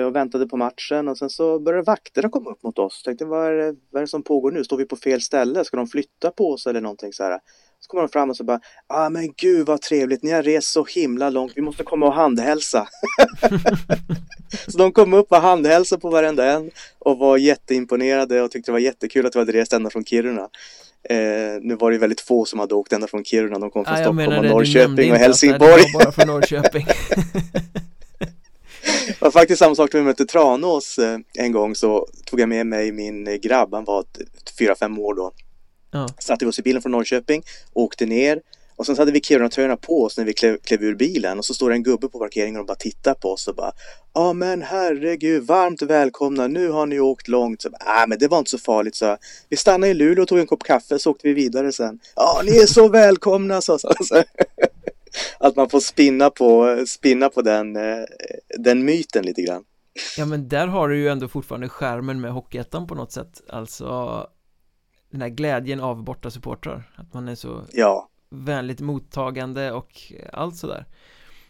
och väntade på matchen och sen så började vakterna komma upp mot oss. Tänkte vad är, det, vad är det som pågår nu? Står vi på fel ställe? Ska de flytta på oss eller någonting så här? Så kommer de fram och så bara, ah men gud vad trevligt, ni har rest så himla långt, vi måste komma och handhälsa. [laughs] så de kom upp och handhälsade på varenda en och var jätteimponerade och tyckte det var jättekul att vi hade rest ända från Kiruna. Eh, nu var det väldigt få som hade åkt ända från Kiruna, de kom från ah, Stockholm och Norrköping och Helsingborg. Det var bara från Norrköping. [laughs] Var faktiskt samma sak när vi mötte Tranås eh, en gång så tog jag med mig min grabb, han var 4-5 år då. Ja. Satte vi oss i bilen från Norrköping, åkte ner och sen så hade vi Kiruna-tröjorna på oss när vi klev, klev ur bilen och så står det en gubbe på parkeringen och bara tittar på oss och bara Ja men herregud, varmt välkomna, nu har ni åkt långt. Så, ah, men det var inte så farligt så Vi stannade i Luleå och tog en kopp kaffe så åkte vi vidare sen. Ja, ni är så välkomna så, så, så. [laughs] Att man får spinna på, spinna på den, eh, den myten lite grann. Ja men där har du ju ändå fortfarande skärmen med Hockeyettan på något sätt Alltså den här glädjen av bortasupportrar Att man är så ja. vänligt mottagande och allt sådär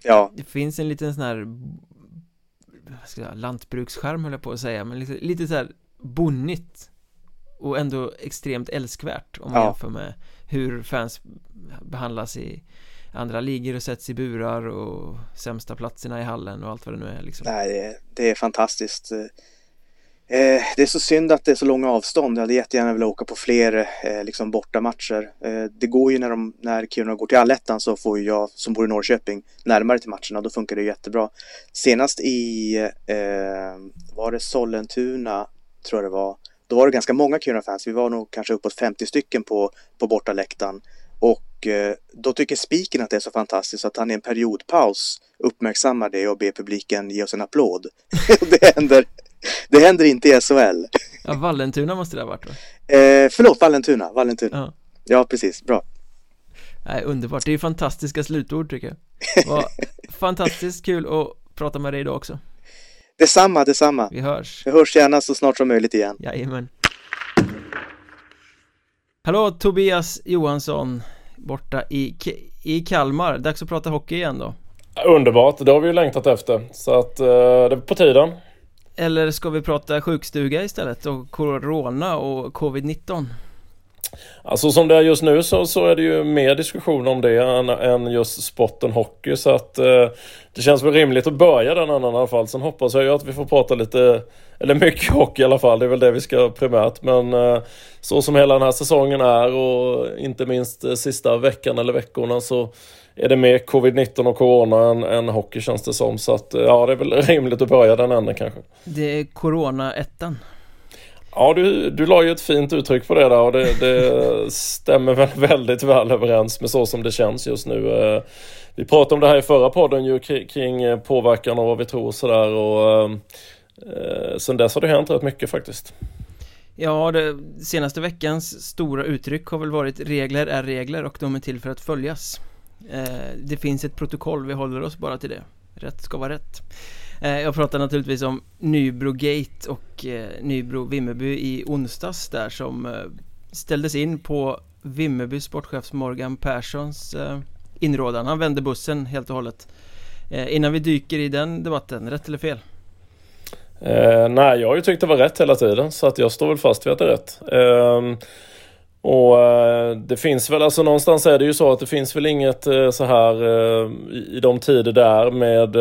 Ja. Det finns en liten sån här vad ska jag säga, lantbruksskärm höll jag på att säga men lite, lite så här bonnigt och ändå extremt älskvärt om man Ja. jämför med hur fans behandlas i andra ligor och sätts i burar och sämsta platserna i hallen och allt vad det nu är liksom. Nej, det, är- det är fantastiskt. Eh, det är så synd att det är så långa avstånd. Jag hade jättegärna velat åka på fler eh, liksom bortamatcher. Eh, det går ju när, de, när Kiruna går till allettan så får ju jag som bor i Norrköping närmare till matcherna. Då funkar det jättebra. Senast i, eh, var det Sollentuna, tror jag det var. Då var det ganska många Kiruna-fans. Vi var nog kanske uppåt 50 stycken på, på bortaläktaren. Och eh, då tycker spiken att det är så fantastiskt att han i en periodpaus uppmärksammar det och ber publiken ge oss en applåd. [laughs] det, händer, det händer inte i SHL. Ja, Vallentuna måste det ha varit va? Eh, förlåt, Vallentuna. Vallentuna. Ja. Ja, precis. Bra. Nej, underbart, det är fantastiska slutord tycker jag Vad [laughs] fantastiskt kul att prata med dig idag också Detsamma, detsamma. Vi hörs Vi hörs gärna så snart som möjligt igen. Jajamän Hallå Tobias Johansson Borta i, K- i Kalmar, dags att prata hockey igen då Underbart, det har vi ju längtat efter. Så att eh, det är på tiden. Eller ska vi prata sjukstuga istället och corona och covid-19? Alltså som det är just nu så, så är det ju mer diskussion om det än, än just sporten hockey. Så att eh, det känns väl rimligt att börja den annan i alla fall. Sen hoppas jag ju att vi får prata lite, eller mycket hockey i alla fall. Det är väl det vi ska primärt. Men eh, så som hela den här säsongen är och inte minst eh, sista veckan eller veckorna så är det mer covid-19 och corona än, än hockey känns det som. Så att eh, ja, det är väl rimligt att börja den änden kanske. Det är corona-ettan Ja, du, du la ju ett fint uttryck på det där och det, det stämmer väl [laughs] väldigt väl överens med så som det känns just nu. Eh, vi pratade om det här i förra podden ju kring, eh, påverkan och vad vi tror och sådär och eh, eh, sen dess har det hänt rätt mycket faktiskt. Ja, det senaste veckans stora uttryck har väl varit regler är regler och de är till för att följas eh, Det finns ett protokoll, vi håller oss bara till det Rätt ska vara rätt eh, Eh, jag pratar naturligtvis om Nybrogate och eh, Nybro-Vimmerby i onsdags där som eh, ställdes in på Vimmerby sportchefs Morgan Perssons inrådan Han vände bussen helt och hållet Innan vi dyker i den debatten, rätt eller fel? Eh, nej, jag har ju tyckt det var rätt hela tiden så att jag står väl fast vid att det är rätt. Eh, och eh, det finns väl, alltså någonstans är det ju så att det finns väl inget eh, så här eh, i, de tider där med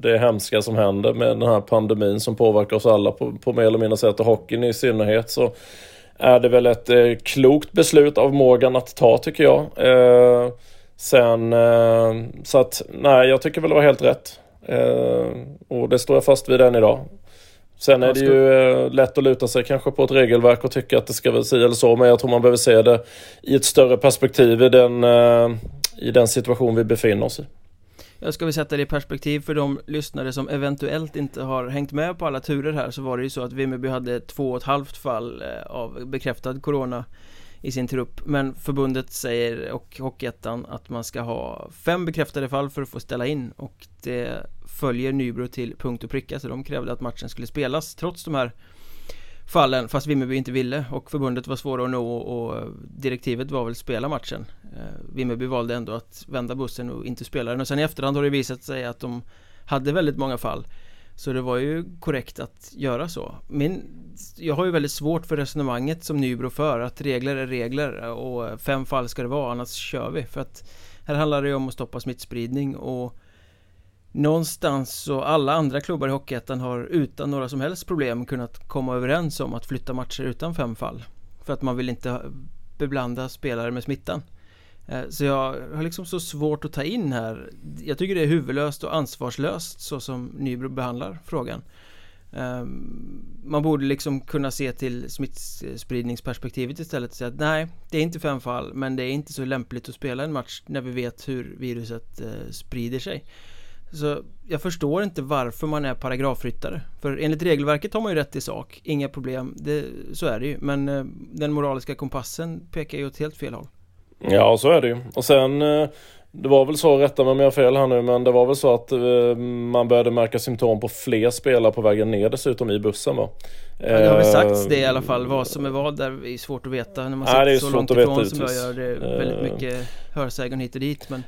det hemska som händer med den här pandemin som påverkar oss alla på, på mer eller mindre sätt och hockeyn i synnerhet så är det väl ett klokt beslut av Morgan att ta tycker jag. Sen så att nej, jag tycker väl det var helt rätt. Och det står jag fast vid än idag. Sen är det ju eh, lätt att luta sig kanske på ett regelverk och tycka att det ska vara si eller så. Men jag tror man behöver se det i ett större perspektiv i den, eh, i den situation vi befinner oss i. Jag ska vi sätta det i perspektiv för de lyssnare som eventuellt inte har hängt med på alla turer här så var det ju så att Vimmerby hade två och ett halvt fall eh, av bekräftad corona i sin trupp. Men förbundet säger och Hockeyettan att man ska ha fem bekräftade fall för att få ställa in. Och det följer Nybro till punkt och pricka så de krävde att matchen skulle spelas trots de här fallen fast Vimmerby inte ville. Och förbundet var svåra att nå och direktivet var väl spela matchen. Eh, Vimmerby valde ändå att vända bussen och inte spela den. Och sen i efterhand har det visat sig att de hade väldigt många fall så det var ju korrekt att göra så. Min, Jag har ju väldigt svårt för resonemanget som Nybro för att regler är regler och fem fall ska det vara annars kör vi. För att här handlar det ju om att stoppa smittspridning och Någonstans så alla andra klubbar i Hockeyettan har utan några som helst problem kunnat komma överens om att flytta matcher utan fem fall. För att man vill inte beblanda spelare med smittan. Eh, så jag har liksom så svårt att ta in här. Jag tycker det är huvudlöst och ansvarslöst så som Nybro behandlar frågan. Ehm, man borde liksom kunna se till smittspridningsperspektivet istället och säga att nej, det är inte fem fall men det är inte så lämpligt att spela en match när vi vet hur viruset eh, sprider sig. Så jag förstår inte varför man är paragrafryttare. För enligt regelverket har man ju rätt i sak, inga problem, det, så är det ju. Men eh, den moraliska kompassen pekar ju åt helt fel håll. Ja, så är det ju. Och sen eh, det var väl så, rätta mig om jag har fel här nu, men det var väl så att eh, man började märka symptom på fler spelare på vägen ner dessutom i bussen va? Ja, det har väl sagts Eh, det i alla fall, vad som är vad där är svårt att veta när man Nej, sitter så långt ifrån som jag gör Det är väldigt mycket hörsägen hit och dit men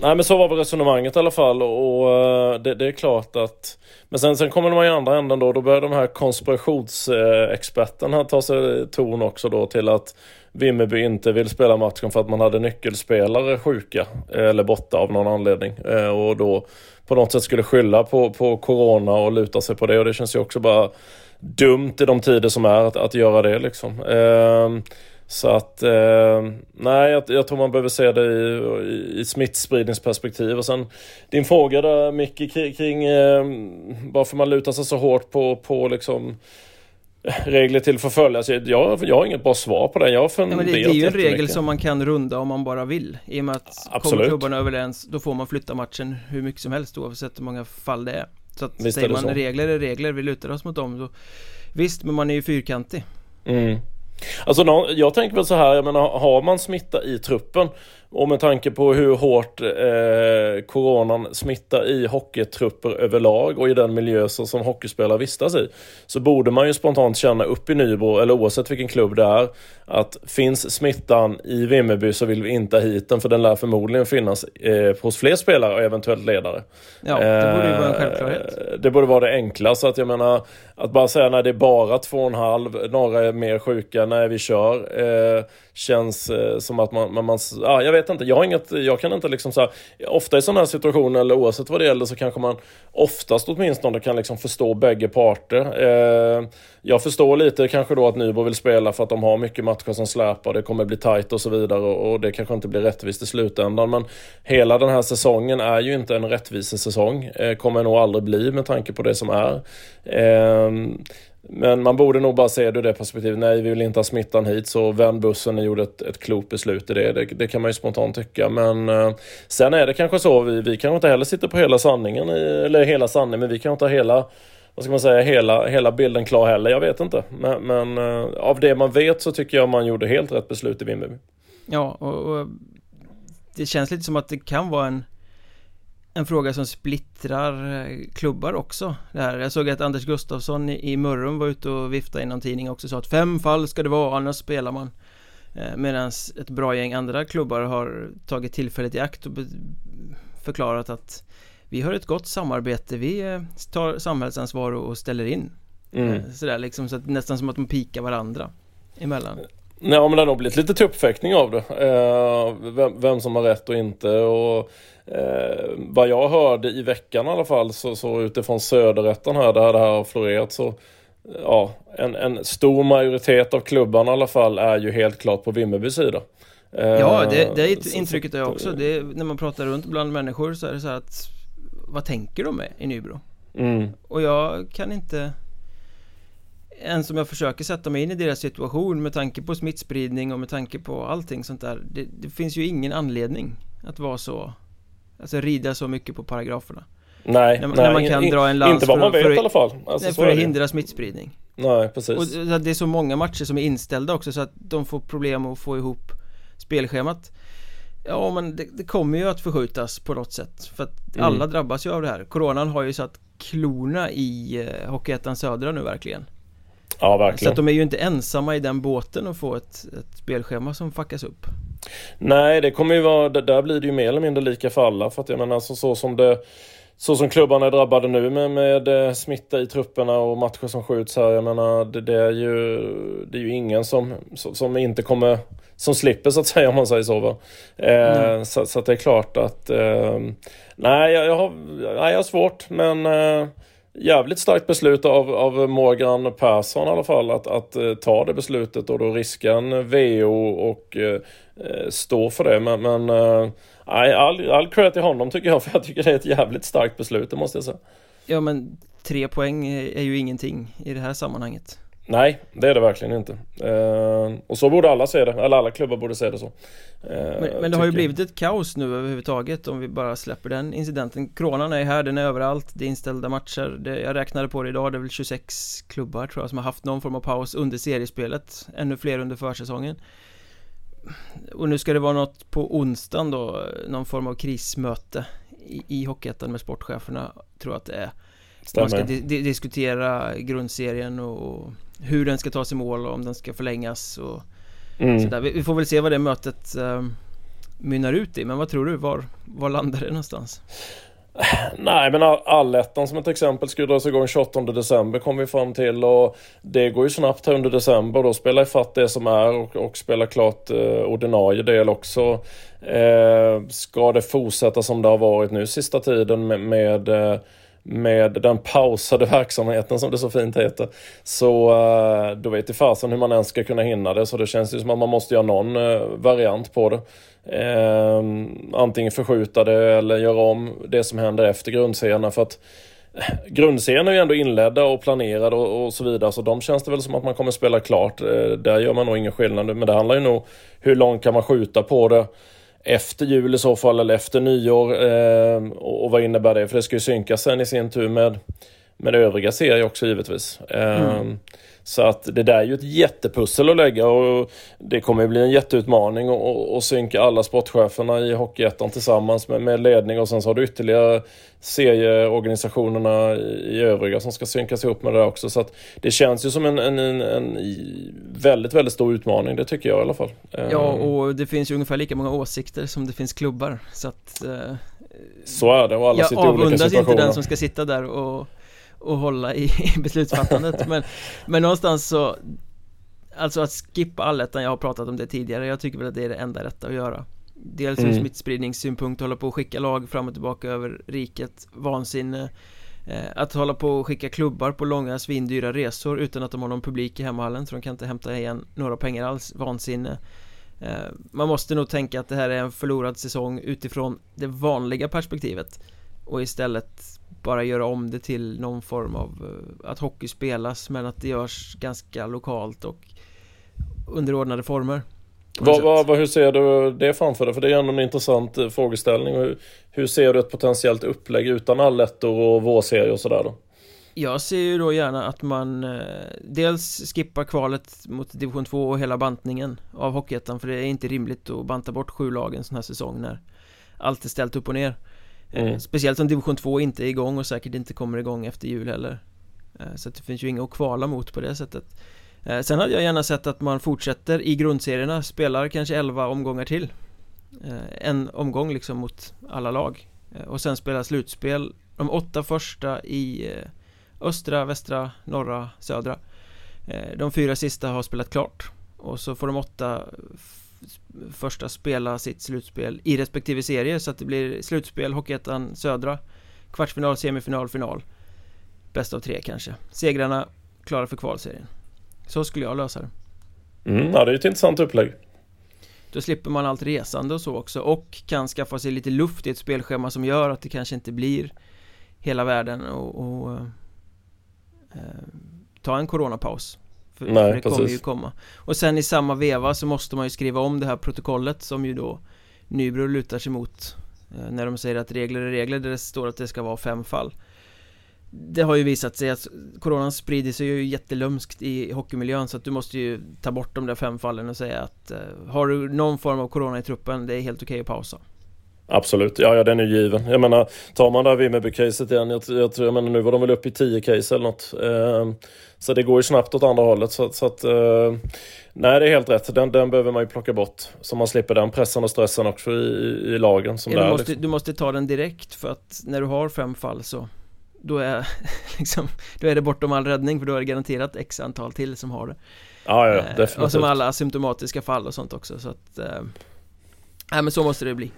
Nej men så var väl resonemanget i alla fall och, eh, det, det, är klart att Men sen, sen kommer man i andra änden då, då börjar de här konspirationsexperterna ta sig ton också då till att Vimmerby inte vill spela matchen för att man hade nyckelspelare sjuka eh, eller borta av någon anledning eh, och då på något sätt skulle skylla på, på Corona och luta sig på det och det känns ju också bara dumt i de tider som är att, att göra det liksom. Så att, eh, nej jag, jag, tror man behöver se det i, i, i smittspridningsperspektiv. Och sen din fråga där Micke kring, kring eh, varför man lutar sig så hårt på, på liksom regler till förföljelse. Jag, jag har inget bra svar på den. Jag har ja, men det, det är ju en regel som man kan runda om man bara vill. I och med att Absolut. kommer klubbarna överens, då får man flytta matchen hur mycket som helst oavsett hur många fall det är. Så att visst säger man så. regler är regler, vi lutar oss mot dem. Då, visst, men man är ju fyrkantig. Mm. Alltså jag tänker väl så här, jag menar har man smitta i truppen och med tanke på hur hårt eh, coronan smittar i hockeytrupper överlag och i den miljö som, som hockeyspelare vistas i. Så borde man ju spontant känna upp i Nybro, eller oavsett vilken klubb det är, att finns smittan i Vimmerby så vill vi inte ha hit den för den lär förmodligen finnas eh, hos fler spelare och eventuellt ledare. Ja, det borde ju vara en eh, självklarhet. Eh, det borde vara det enkla, så att jag menar att bara säga när det är bara två och en halv, några är mer sjuka, när vi kör. Eh, känns eh, som att man, man, man ah, jag vet inte, jag har inget, jag kan inte liksom så här, ofta i sådana här situationer eller oavsett vad det gäller så kanske man oftast åtminstone kan liksom förstå bägge parter. Eh, jag förstår lite kanske då att Nybro vill spela för att de har mycket matcher som släpar, det kommer bli tight och så vidare och, och det kanske inte blir rättvist i slutändan men hela den här säsongen är ju inte en rättvisesäsong, eh, kommer nog aldrig bli med tanke på det som är. Eh, men man borde nog bara se det ur det perspektivet. Nej, vi vill inte ha smittan hit, så vänd bussen. Ni gjorde ett, ett klokt beslut i det. det. det. kan man ju spontant tycka. Men eh, sen är det kanske så, vi, vi kanske inte heller sitter på hela sanningen, i, eller hela sanningen, men vi kan inte ha hela vad ska man säga, hela, hela bilden klar heller. Jag vet inte. Men, men eh, av det man vet så tycker jag man gjorde helt rätt beslut i Vimmerby. Ja, och, och det känns lite som att det kan vara en en fråga som splittrar eh, klubbar också det här. Jag såg att Anders Gustafsson i Mörrum var ute och viftade i någon tidning också och sa att fem fall ska det vara annars spelar man eh, Medan ett bra gäng andra klubbar har tagit tillfället i akt och förklarat att vi har ett gott samarbete, vi eh, tar samhällsansvar och ställer in mm. Sådär liksom så att nästan som att de pikar varandra emellan Ja men det har nog blivit lite tuppfäktning av det. Vem, som har rätt och inte. Och, eh, vad jag hörde i veckan i alla fall så, så utifrån söderrätten här där det här har florerat så Ja, en, en stor majoritet av klubbarna i alla fall är ju helt klart på Vimmerbys sida. Eh, ja, det, det är intrycket jag också. Det är, när man pratar runt bland människor så är det så att Vad tänker de med i Nybro? Mm. Och jag kan inte än som jag försöker sätta mig in i deras situation med tanke på smittspridning och med tanke på allting sånt där det, det finns ju ingen anledning att vara så Alltså rida så mycket på paragraferna. Nej, när, nej när man kan in, dra en lans Inte vad man vet för, i alla fall. Alltså, nej, för att hindra smittspridning. Nej, precis. Och det är så många matcher som är inställda också så att de får problem att få ihop spelschemat. Ja men det, det kommer ju att förskjutas på något sätt För att mm. alla drabbas ju av det här. Coronan har ju satt klorna i eh, Hockeyettan Södra nu verkligen. Ja, verkligen. Så att de är ju inte ensamma i den båten och få ett, ett spelschema som fuckas upp. Nej, det kommer ju vara, där blir det ju mer eller mindre lika för alla. För att jag menar alltså så som det så som klubbarna är drabbade nu med, med eh, smitta i trupperna och matcher som skjuts här. Jag menar det, det, är, ju, det är ju ingen som, som inte kommer som slipper så att säga om man säger så. Eh, mm. så, så, att det är klart att eh, nej, jag, jag, har, nej, jag har svårt men eh, jävligt starkt beslut av, av Morgan Persson i alla fall att, att uh, ta det beslutet och då riska en VO och uh, stå för det. Men, men uh, all, all credit till honom tycker jag för jag tycker det är ett jävligt starkt beslut, det måste jag säga. Ja men tre poäng är ju ingenting i det här sammanhanget. Nej, det är det verkligen inte. Eh, och så borde alla se det, eller alla klubbar borde se det så. Eh, men, men, det har ju blivit ett kaos nu överhuvudtaget om vi bara släpper den incidenten. Kronan är här, den är överallt, det är inställda matcher. Det, jag räknade på det idag, det är väl 26 klubbar tror jag som har haft någon form av paus under seriespelet. Ännu fler under försäsongen. Och nu ska det vara något på onsdagen då, någon form av krismöte i, i Hockeyettan med sportcheferna, tror jag att det är. Stämmer. Man ska di diskutera grundserien och hur den ska tas i mål och om den ska förlängas och mm. sådär. Vi, vi, får väl se vad det mötet eh, mynnar ut i. Men vad tror du? Var, var landar det någonstans? Nej men allettan som ett exempel skulle dras igång 28 december kom vi fram till och det går ju snabbt här under december då spela ifatt det som är och, och spela klart eh, ordinarie del också. Eh, ska det fortsätta som det har varit nu sista tiden med, med eh, med den pausade [laughs] verksamheten som det så fint heter. Så eh, då vet i fasen hur man ens ska kunna hinna det. Så det känns ju som att man måste göra någon eh, variant på det. Eh, antingen förskjuta det eller göra om det som händer efter grundscenen För att eh, grundscenen är ju ändå inledda och planerade och, och, så vidare. Så de känns det väl som att man kommer spela klart. Där gör man nog ingen skillnad. Men det handlar ju nog hur långt kan man skjuta på det efter jul i så fall eller efter nyår. Eh, och, vad innebär det? För det ska ju synkas sen i sin tur med, med övriga serier också givetvis. Eh, mm. Så att det där är ju ett jättepussel att lägga och det kommer att bli en jätteutmaning att synka alla sportcheferna i Hockeyettan tillsammans med, med ledning och sen så har du ytterligare serieorganisationerna i övriga som ska synkas ihop med det där också. Så att det känns ju som en, en, en, en väldigt, väldigt stor utmaning, det tycker jag i alla fall. Ja, ehm. och det finns ju ungefär lika många åsikter som det finns klubbar. Så att... Eh, så är det och alla sitter i olika situationer. Jag avundas inte den som ska sitta där och och hålla i, [laughs] beslutsfattandet. [laughs] Men, men någonstans så Alltså att skippa allettan, jag har pratat om det tidigare Jag tycker väl att det är det enda rätta att göra. Dels ur mm. smittspridningssynpunkt, hålla på och skicka lag fram och tillbaka över riket Vansinne. Eh, Att hålla på och skicka klubbar på långa svindyra resor utan att de har någon publik i hemmahallen så de kan inte hämta igen några pengar alls, vansinne. Eh, Man måste nog tänka att det här är en förlorad säsong utifrån det vanliga perspektivet. Och istället bara göra om det till någon form av eh, att hockey spelas men att det görs ganska lokalt och underordnade former vad, vad, vad, hur ser du det framför dig? För det är ändå en intressant eh, frågeställning. Hur, hur ser du ett potentiellt upplägg utan allettor och vårserier och sådär då? Jag ser ju då gärna att man eh, dels skippar kvalet mot division 2 och hela bantningen av Hockeyettan för det är inte rimligt att banta bort sju lag en sån här säsong när allt är ställt upp och ner Mm. Speciellt om division 2 inte är igång och säkert inte kommer igång efter jul heller. Eh, Så det finns ju inget att kvala mot på det sättet. Eh, Sen hade jag gärna sett att man fortsätter i grundserierna, spelar kanske 11 omgångar till. Eh, En omgång liksom mot alla lag. Och sen spelar slutspel De åtta första i östra, västra, norra, södra. De fyra sista har spelat klart. Och så får de åtta första spela sitt slutspel i respektive serie så att det blir slutspel, Hockeyettan, Södra Kvartsfinal, semifinal, final. Bäst av tre kanske. Segrarna klara för kvalserien. Så skulle jag lösa det. Mm, Ja, det är ett intressant upplägg. Då slipper man allt resande och så också och kan skaffa sig lite luft i ett spelschema som gör att det kanske inte blir hela världen och, och eh, ta en coronapaus för, Nej, för det precis. kommer ju komma. Och sen i samma veva så måste man ju skriva om det här protokollet som ju då Nybro lutar sig mot eh, När de säger att regler är regler där det står att det ska vara fem fall. Det har ju visat sig att Coronan sprider sig ju jättelömskt i hockeymiljön så att du måste ju ta bort de där fem fallen och säga att eh, Har du någon form av Corona i truppen, det är helt okej okay att pausa Absolut, ja, ja den är given. Jag menar, tar man det här Vimmerby-caset igen, jag, jag, jag menar nu var de väl uppe i 10 case eller något. Eh, så det går ju snabbt åt andra hållet. Så, så att, eh, nej, det är helt rätt. Den, den behöver man ju plocka bort. Så man slipper den pressen och stressen också i, i lagen. Som ja, du, måste, liksom. du måste ta den direkt för att när du har fem fall så då är, [laughs] liksom, då är det bortom all räddning för då är det garanterat x antal till som har det. Ja, ja, definitivt. Eh, och som alla symptomatiska fall och sånt också. Så att, eh, nej men så måste det bli.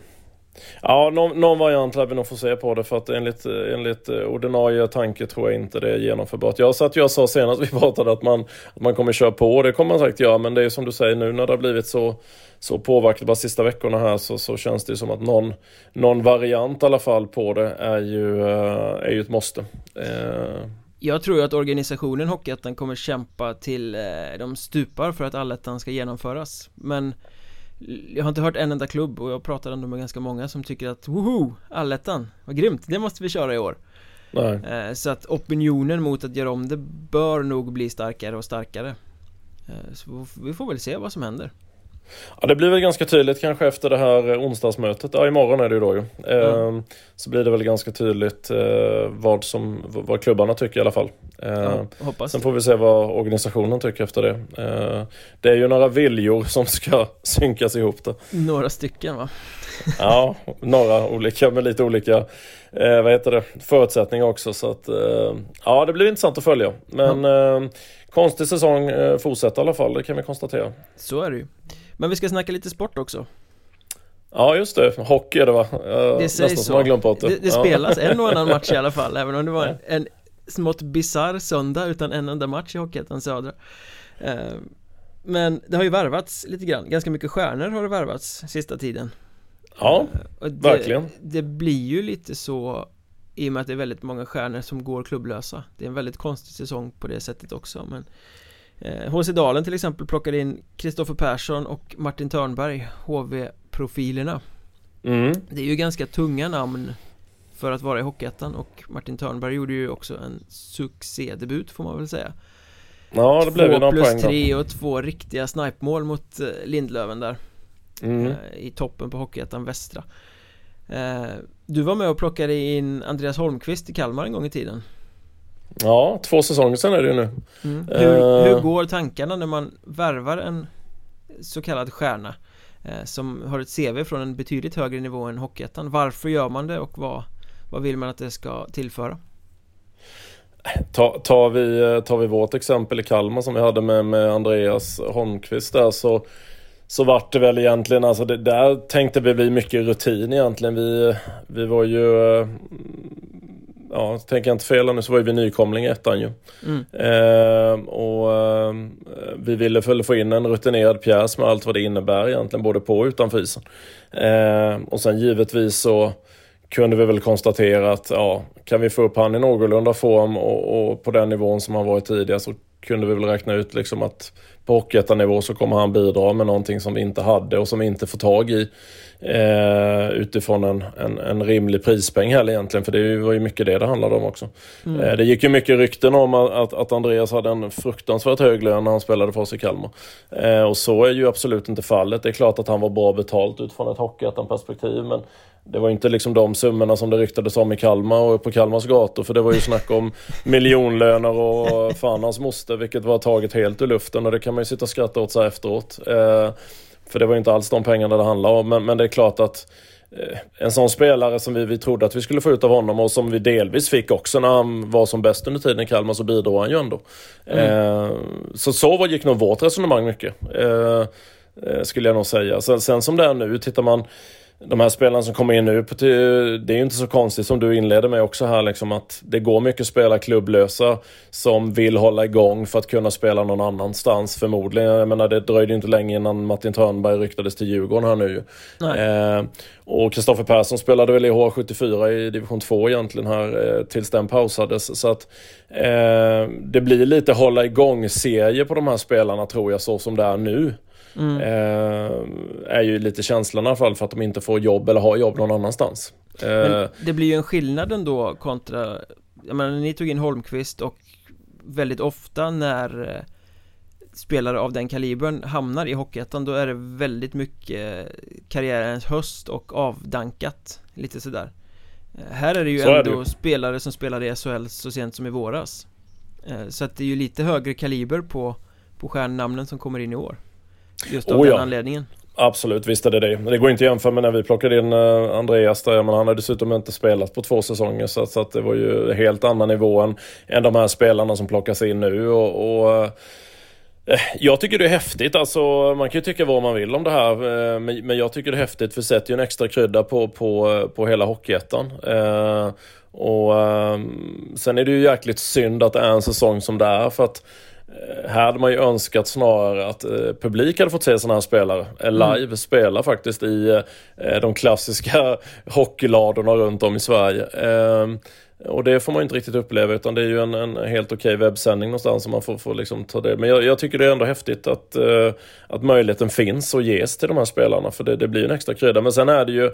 Ja, någon, någon variant lär vi nog få se på det för att enligt, enligt eh, ordinarie tanke tror jag inte det är genomförbart. Jag sa att jag sa senast [laughs] vi pratade att man, att man kommer köra på och det kommer man säkert göra men det är som du säger nu när det har blivit så, så påverkat bara sista veckorna här så, så känns det som att någon, någon variant i alla fall på det är ju, eh, är ju ett måste. Eh. Jag tror att organisationen Hockeyettan kommer kämpa till eh, de stupar för att allettan ska genomföras men jag har inte hört en enda klubb och jag pratar ändå med ganska många som tycker att woho, allettan, vad grymt, det måste vi köra i år. Nej. Eh, så att opinionen mot att göra om det bör nog bli starkare och starkare. Eh, Så vi får väl se vad som händer Ja, det blir väl ganska tydligt kanske efter det här eh, onsdagsmötet. Ja, imorgon är det ju då ju. Mm. så blir det väl ganska tydligt eh, vad, som, vad klubbarna tycker i alla fall. Ja, sen får vi se vad organisationen tycker efter det. det är ju några viljor som ska [laughs] synkas ihop. Då. Några stycken va? [laughs] ja, några olika med lite olika eh, vad heter det, förutsättningar också. Så att, eh, ja, det blir intressant att följa. Men mm. eh, konstig säsong eh, fortsätter i alla fall, det kan vi konstatera. Så är det ju. Men vi ska snacka lite sport också. Ja just det, hockey är det va? det sägs så. det. Det, det ja. spelas en och annan match i alla fall, [laughs] även om det var en, en smått bisarr söndag utan en enda match i Hockeyettan Södra. Eh, men det har ju värvats lite grann, ganska mycket stjärnor har det värvats sista tiden. Ja, det, verkligen. Det blir ju lite så i och med att det är väldigt många stjärnor som går klubblösa. Det är en väldigt konstig säsong på det sättet också. Men eh, HC Dalen till exempel plockade in Kristoffer Persson och Martin Törnberg, HV-profilerna. Mm. Det är ju ganska tunga namn för att vara i Hockeyettan och Martin Törnberg gjorde ju också en succédebut får man väl säga. Ja, det blev ju några poäng plus tre och två riktiga snipemål mot eh, Lindlöven där mm. Eh, i toppen på Hockeyettan Västra eh, Du var med och plockade in Andreas Holmqvist i Kalmar en gång i tiden Ja, två säsonger sedan är det ju nu mm. hur, hur, går tankarna när man värvar en så kallad stjärna som har ett CV från en betydligt högre nivå än Hockeyettan Varför gör man det och vad, vad vill man att det ska tillföra? Ta, tar, vi, tar vi vårt exempel i Kalmar som vi hade med, med Andreas Holmqvist där så så vart det väl egentligen, alltså det, där tänkte vi bli mycket rutin egentligen. Vi, vi var ju, eh, ja tänker jag inte fel nu så var vi nykomling i ettan ju. Mm. Eh, och eh, vi ville väl få in en rutinerad pjäs med allt vad det innebär egentligen både på och utanför isen. Eh, och sen givetvis så kunde vi väl konstatera att ja, kan vi få upp han i någorlunda form och, och på den nivån som han varit tidigare så kunde vi väl räkna ut liksom att på Hockeyettan-nivå så kommer han bidra med någonting som vi inte hade och som vi inte får tag i eh, utifrån en, en, en, rimlig prispeng heller egentligen. För det var ju mycket det det handlade om också. Mm. Eh, det gick ju mycket rykten om att, att Andreas hade en fruktansvärt hög lön när han spelade för oss i Kalmar. Eh, och så är ju absolut inte fallet. Det är klart att han var bra betalt utifrån ett Hockeyettan-perspektiv men det var inte liksom de summorna som det ryktades om i Kalmar och på Kalmars gator för det var ju snack om [laughs] miljonlöner och fan hans moster vilket var taget helt ur luften och det kan man ju sitta och skratta åt sig efteråt. Eh, för det var ju inte alls de pengarna det handlade om men, men det är klart att eh, en sån spelare som vi, vi trodde att vi skulle få ut av honom och som vi delvis fick också när han var som bäst under tiden i Kalmar så bidrog han ju ändå. Mm. Eh, så så gick nog vårt resonemang mycket. Eh, skulle jag nog säga. Sen, sen som det är nu, tittar man de här spelarna som kommer in nu, det är ju inte så konstigt som du inleder med också här liksom att det går mycket spelare klubblösa som vill hålla igång för att kunna spela någon annanstans förmodligen. Jag menar det dröjde inte länge innan Martin Törnberg ryktades till Djurgården här nu eh, Och Kristoffer Persson spelade väl i H74 i division 2 egentligen här eh, tills den pausades. Så att eh, det blir lite hålla igång-serie på de här spelarna tror jag så som det är nu. Mm. Eh, är ju lite känslan i alla fall för att de inte får jobb eller har jobb någon annanstans. Men eh, det blir ju en skillnad ändå kontra, jag menar ni tog in Holmqvist och väldigt ofta när eh, spelare av den kalibern hamnar i Hockeyettan då är det väldigt mycket karriärens höst och avdankat lite sådär Här är det ju så ändå det. spelare som spelade i SHL så sent som i våras Så att det är ju lite högre kaliber på, på stjärnnamnen som kommer in i år Just av oh, den ja. anledningen Absolut, visst är det det. Det går inte att jämföra med när vi plockade in uh, Andreas där, men han har dessutom inte spelat på två säsonger så, så att det var ju helt annan nivå än, än de här spelarna som plockas in nu. och, och uh, jag tycker det är häftigt, alltså man kan ju tycka vad man vill om det här men jag tycker det är häftigt för det sätter ju en extra krydda på, på, på hela Hockeyettan. Och sen är det ju jäkligt synd att det är en säsong som det är för att Eh, här hade man ju önskat snarare att eh, publik hade fått se sådana här spelare eh, live mm. spela faktiskt i eh, de klassiska [laughs] hockeyladorna runt om i Sverige. Eh, och det får man inte riktigt uppleva utan det är ju en, en helt okej okay webbsändning någonstans som man får, får liksom ta det. Men jag, jag, tycker det är ändå häftigt att, eh, att möjligheten finns och ges till de här spelarna för det, det blir en extra krydda. Men sen är det ju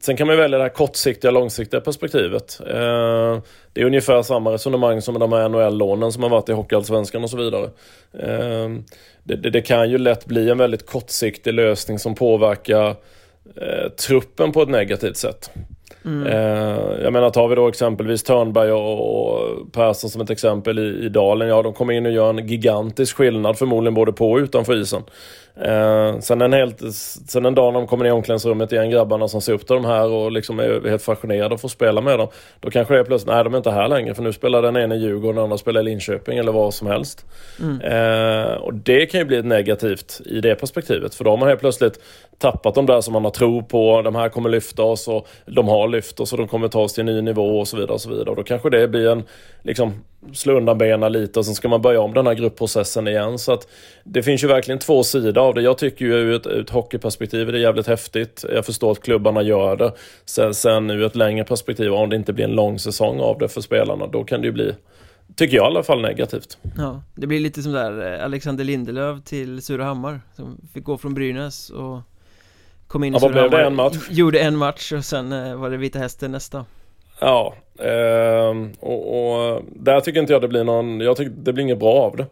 sen kan man välja det här kortsiktiga, långsiktiga perspektivet. Eh, det är ungefär samma resonemang som med de här NHL-lånen som har varit i Hockeyallsvenskan och så vidare. Eh, det, det, det, kan ju lätt bli en väldigt kortsiktig lösning som påverkar eh, truppen på ett negativt sätt. Mm. Eh, jag menar tar vi då exempelvis Törnberg och Persson som ett exempel i, i Dalen. Ja, de kommer in och gör en gigantisk skillnad förmodligen både på och utanför isen. Eh, sen, en helt, sen en dag när de kommer ner i omklädningsrummet igen, grabbarna som ser upp till de här och liksom är helt fascinerade och får spela med dem. Då kanske det är plötsligt, nej de är inte här längre för nu spelar den ena i Djurgården den andra spelar i Linköping eller vad som helst. Mm. Eh, och det kan ju bli negativt i det perspektivet för då har man helt plötsligt tappat de där som man har tro på, de här kommer lyfta oss och de har lyft oss och de kommer ta oss till en ny nivå och så vidare. Och så vidare. Och då kanske det blir en, liksom, slå undan benen lite och sen ska man börja om den här gruppprocessen igen. Så att det finns ju verkligen två sidor av det. Jag tycker ju ur ett, ett hockeyperspektiv är det jävligt häftigt. Jag förstår att klubbarna gör det. Sen, sen ur ett längre perspektiv, om det inte blir en lång säsong av det för spelarna, då kan det ju bli Tycker jag i alla fall negativt. Ja, det blir lite som där eh, Alexander Lindelöf till Surahammar som fick gå från Brynäs och kom in i ja, Surahammar. En match? [laughs] Gjorde en match och sen eh, var det Vita Hästen nästa. Ja, eh, och, och, där tycker inte jag det blir någon, jag tycker det blir inget bra av det.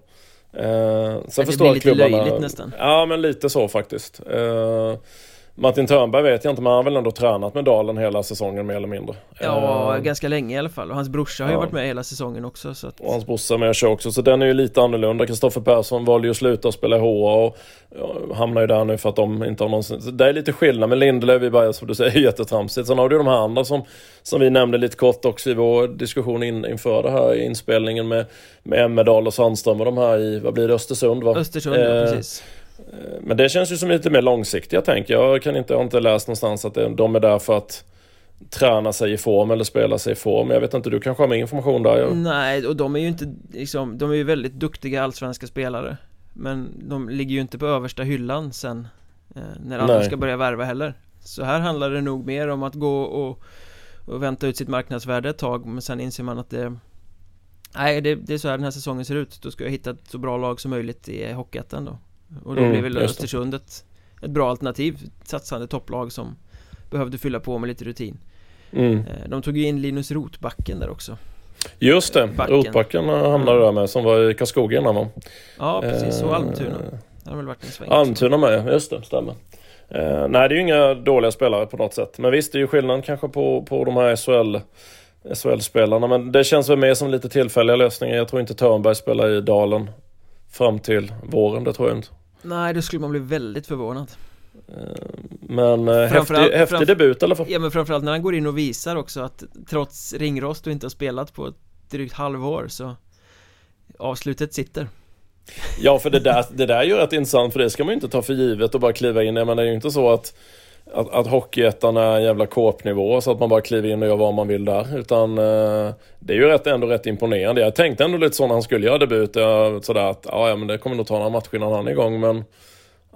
Eh, sen det förstår blir lite klubbarna, löjligt nästan. Ja, men lite så faktiskt. Eh, Martin Törnberg vet jag inte, men han har väl ändå tränat med Dalen hela säsongen mer eller mindre. Ja, uh, ganska länge i alla fall. Och hans brorsa har ju varit med hela säsongen också. Så att... Och hans brorsa med kör också, så den är ju lite annorlunda. Kristoffer Persson valde ju att sluta och spela HA och ja, hamnar ju där nu för att de inte har någon... Så det är lite skillnad, men Lindelöf är bara, som du säger, jättetramsigt. Sen har du ju de här andra som, som vi nämnde lite kort också i vår diskussion in, inför det här inspelningen med, med Emmerdal och Sandström och de här i, vad blir det, Östersund va? Östersund, eh, ja, precis. Eh, men det känns ju som lite mer långsiktiga tänk. Jag kan inte, jag har inte läst någonstans att de är där för att träna sig i form eller spela sig i form. Jag vet inte, du kanske har mer information där? Jag... Nej, och de är ju inte liksom, de är ju väldigt duktiga allsvenska spelare. Men de ligger ju inte på översta hyllan sen eh, när andra ska börja värva heller. Så här handlar det nog mer om att gå och, och vänta ut sitt marknadsvärde ett tag men sen inser man att det Nej, det, det är så här den här säsongen ser ut. Då ska jag hitta ett så bra lag som möjligt i Hockeyettan då. Och då mm, blir väl Östersund ett, ett bra alternativ. Satsande topplag som Behövde fylla på med lite rutin. Mm. Eh, de tog ju in Linus Rotbacken där också. Just det, Backen. Rotbacken hamnade där med som var i Karlskoga innan va? Ja precis, och Almtuna. Det har väl varit en sväng. Almtuna med, just det, stämmer. Eh, Nej det är ju inga dåliga spelare på något sätt. Men visst det är ju skillnad kanske på, på de här SHL SHL-spelarna men det känns väl mer som lite tillfälliga lösningar. Jag tror inte Törnberg spelar i Dalen Fram till våren, det tror jag inte Nej, då skulle man bli väldigt förvånad. Eh, Men eh, häftig, häftig debut i alla fall. Ja men framförallt när han går in och visar också att Trots ringrost och inte har spelat på ett drygt halvår så Avslutet sitter. Ja för det där, det där är ju rätt intressant för det ska man ju inte ta för givet och bara kliva in. I Men det är ju inte så att att, att Hockeyettan är en jävla kåpnivå så att man bara kliver in och gör vad man vill där. Utan eh, det är ju rätt, ändå rätt imponerande. Jag tänkte ändå lite så när han skulle göra debut, eh, sådär att ja, men det kommer nog ta några matcher innan han är igång. Men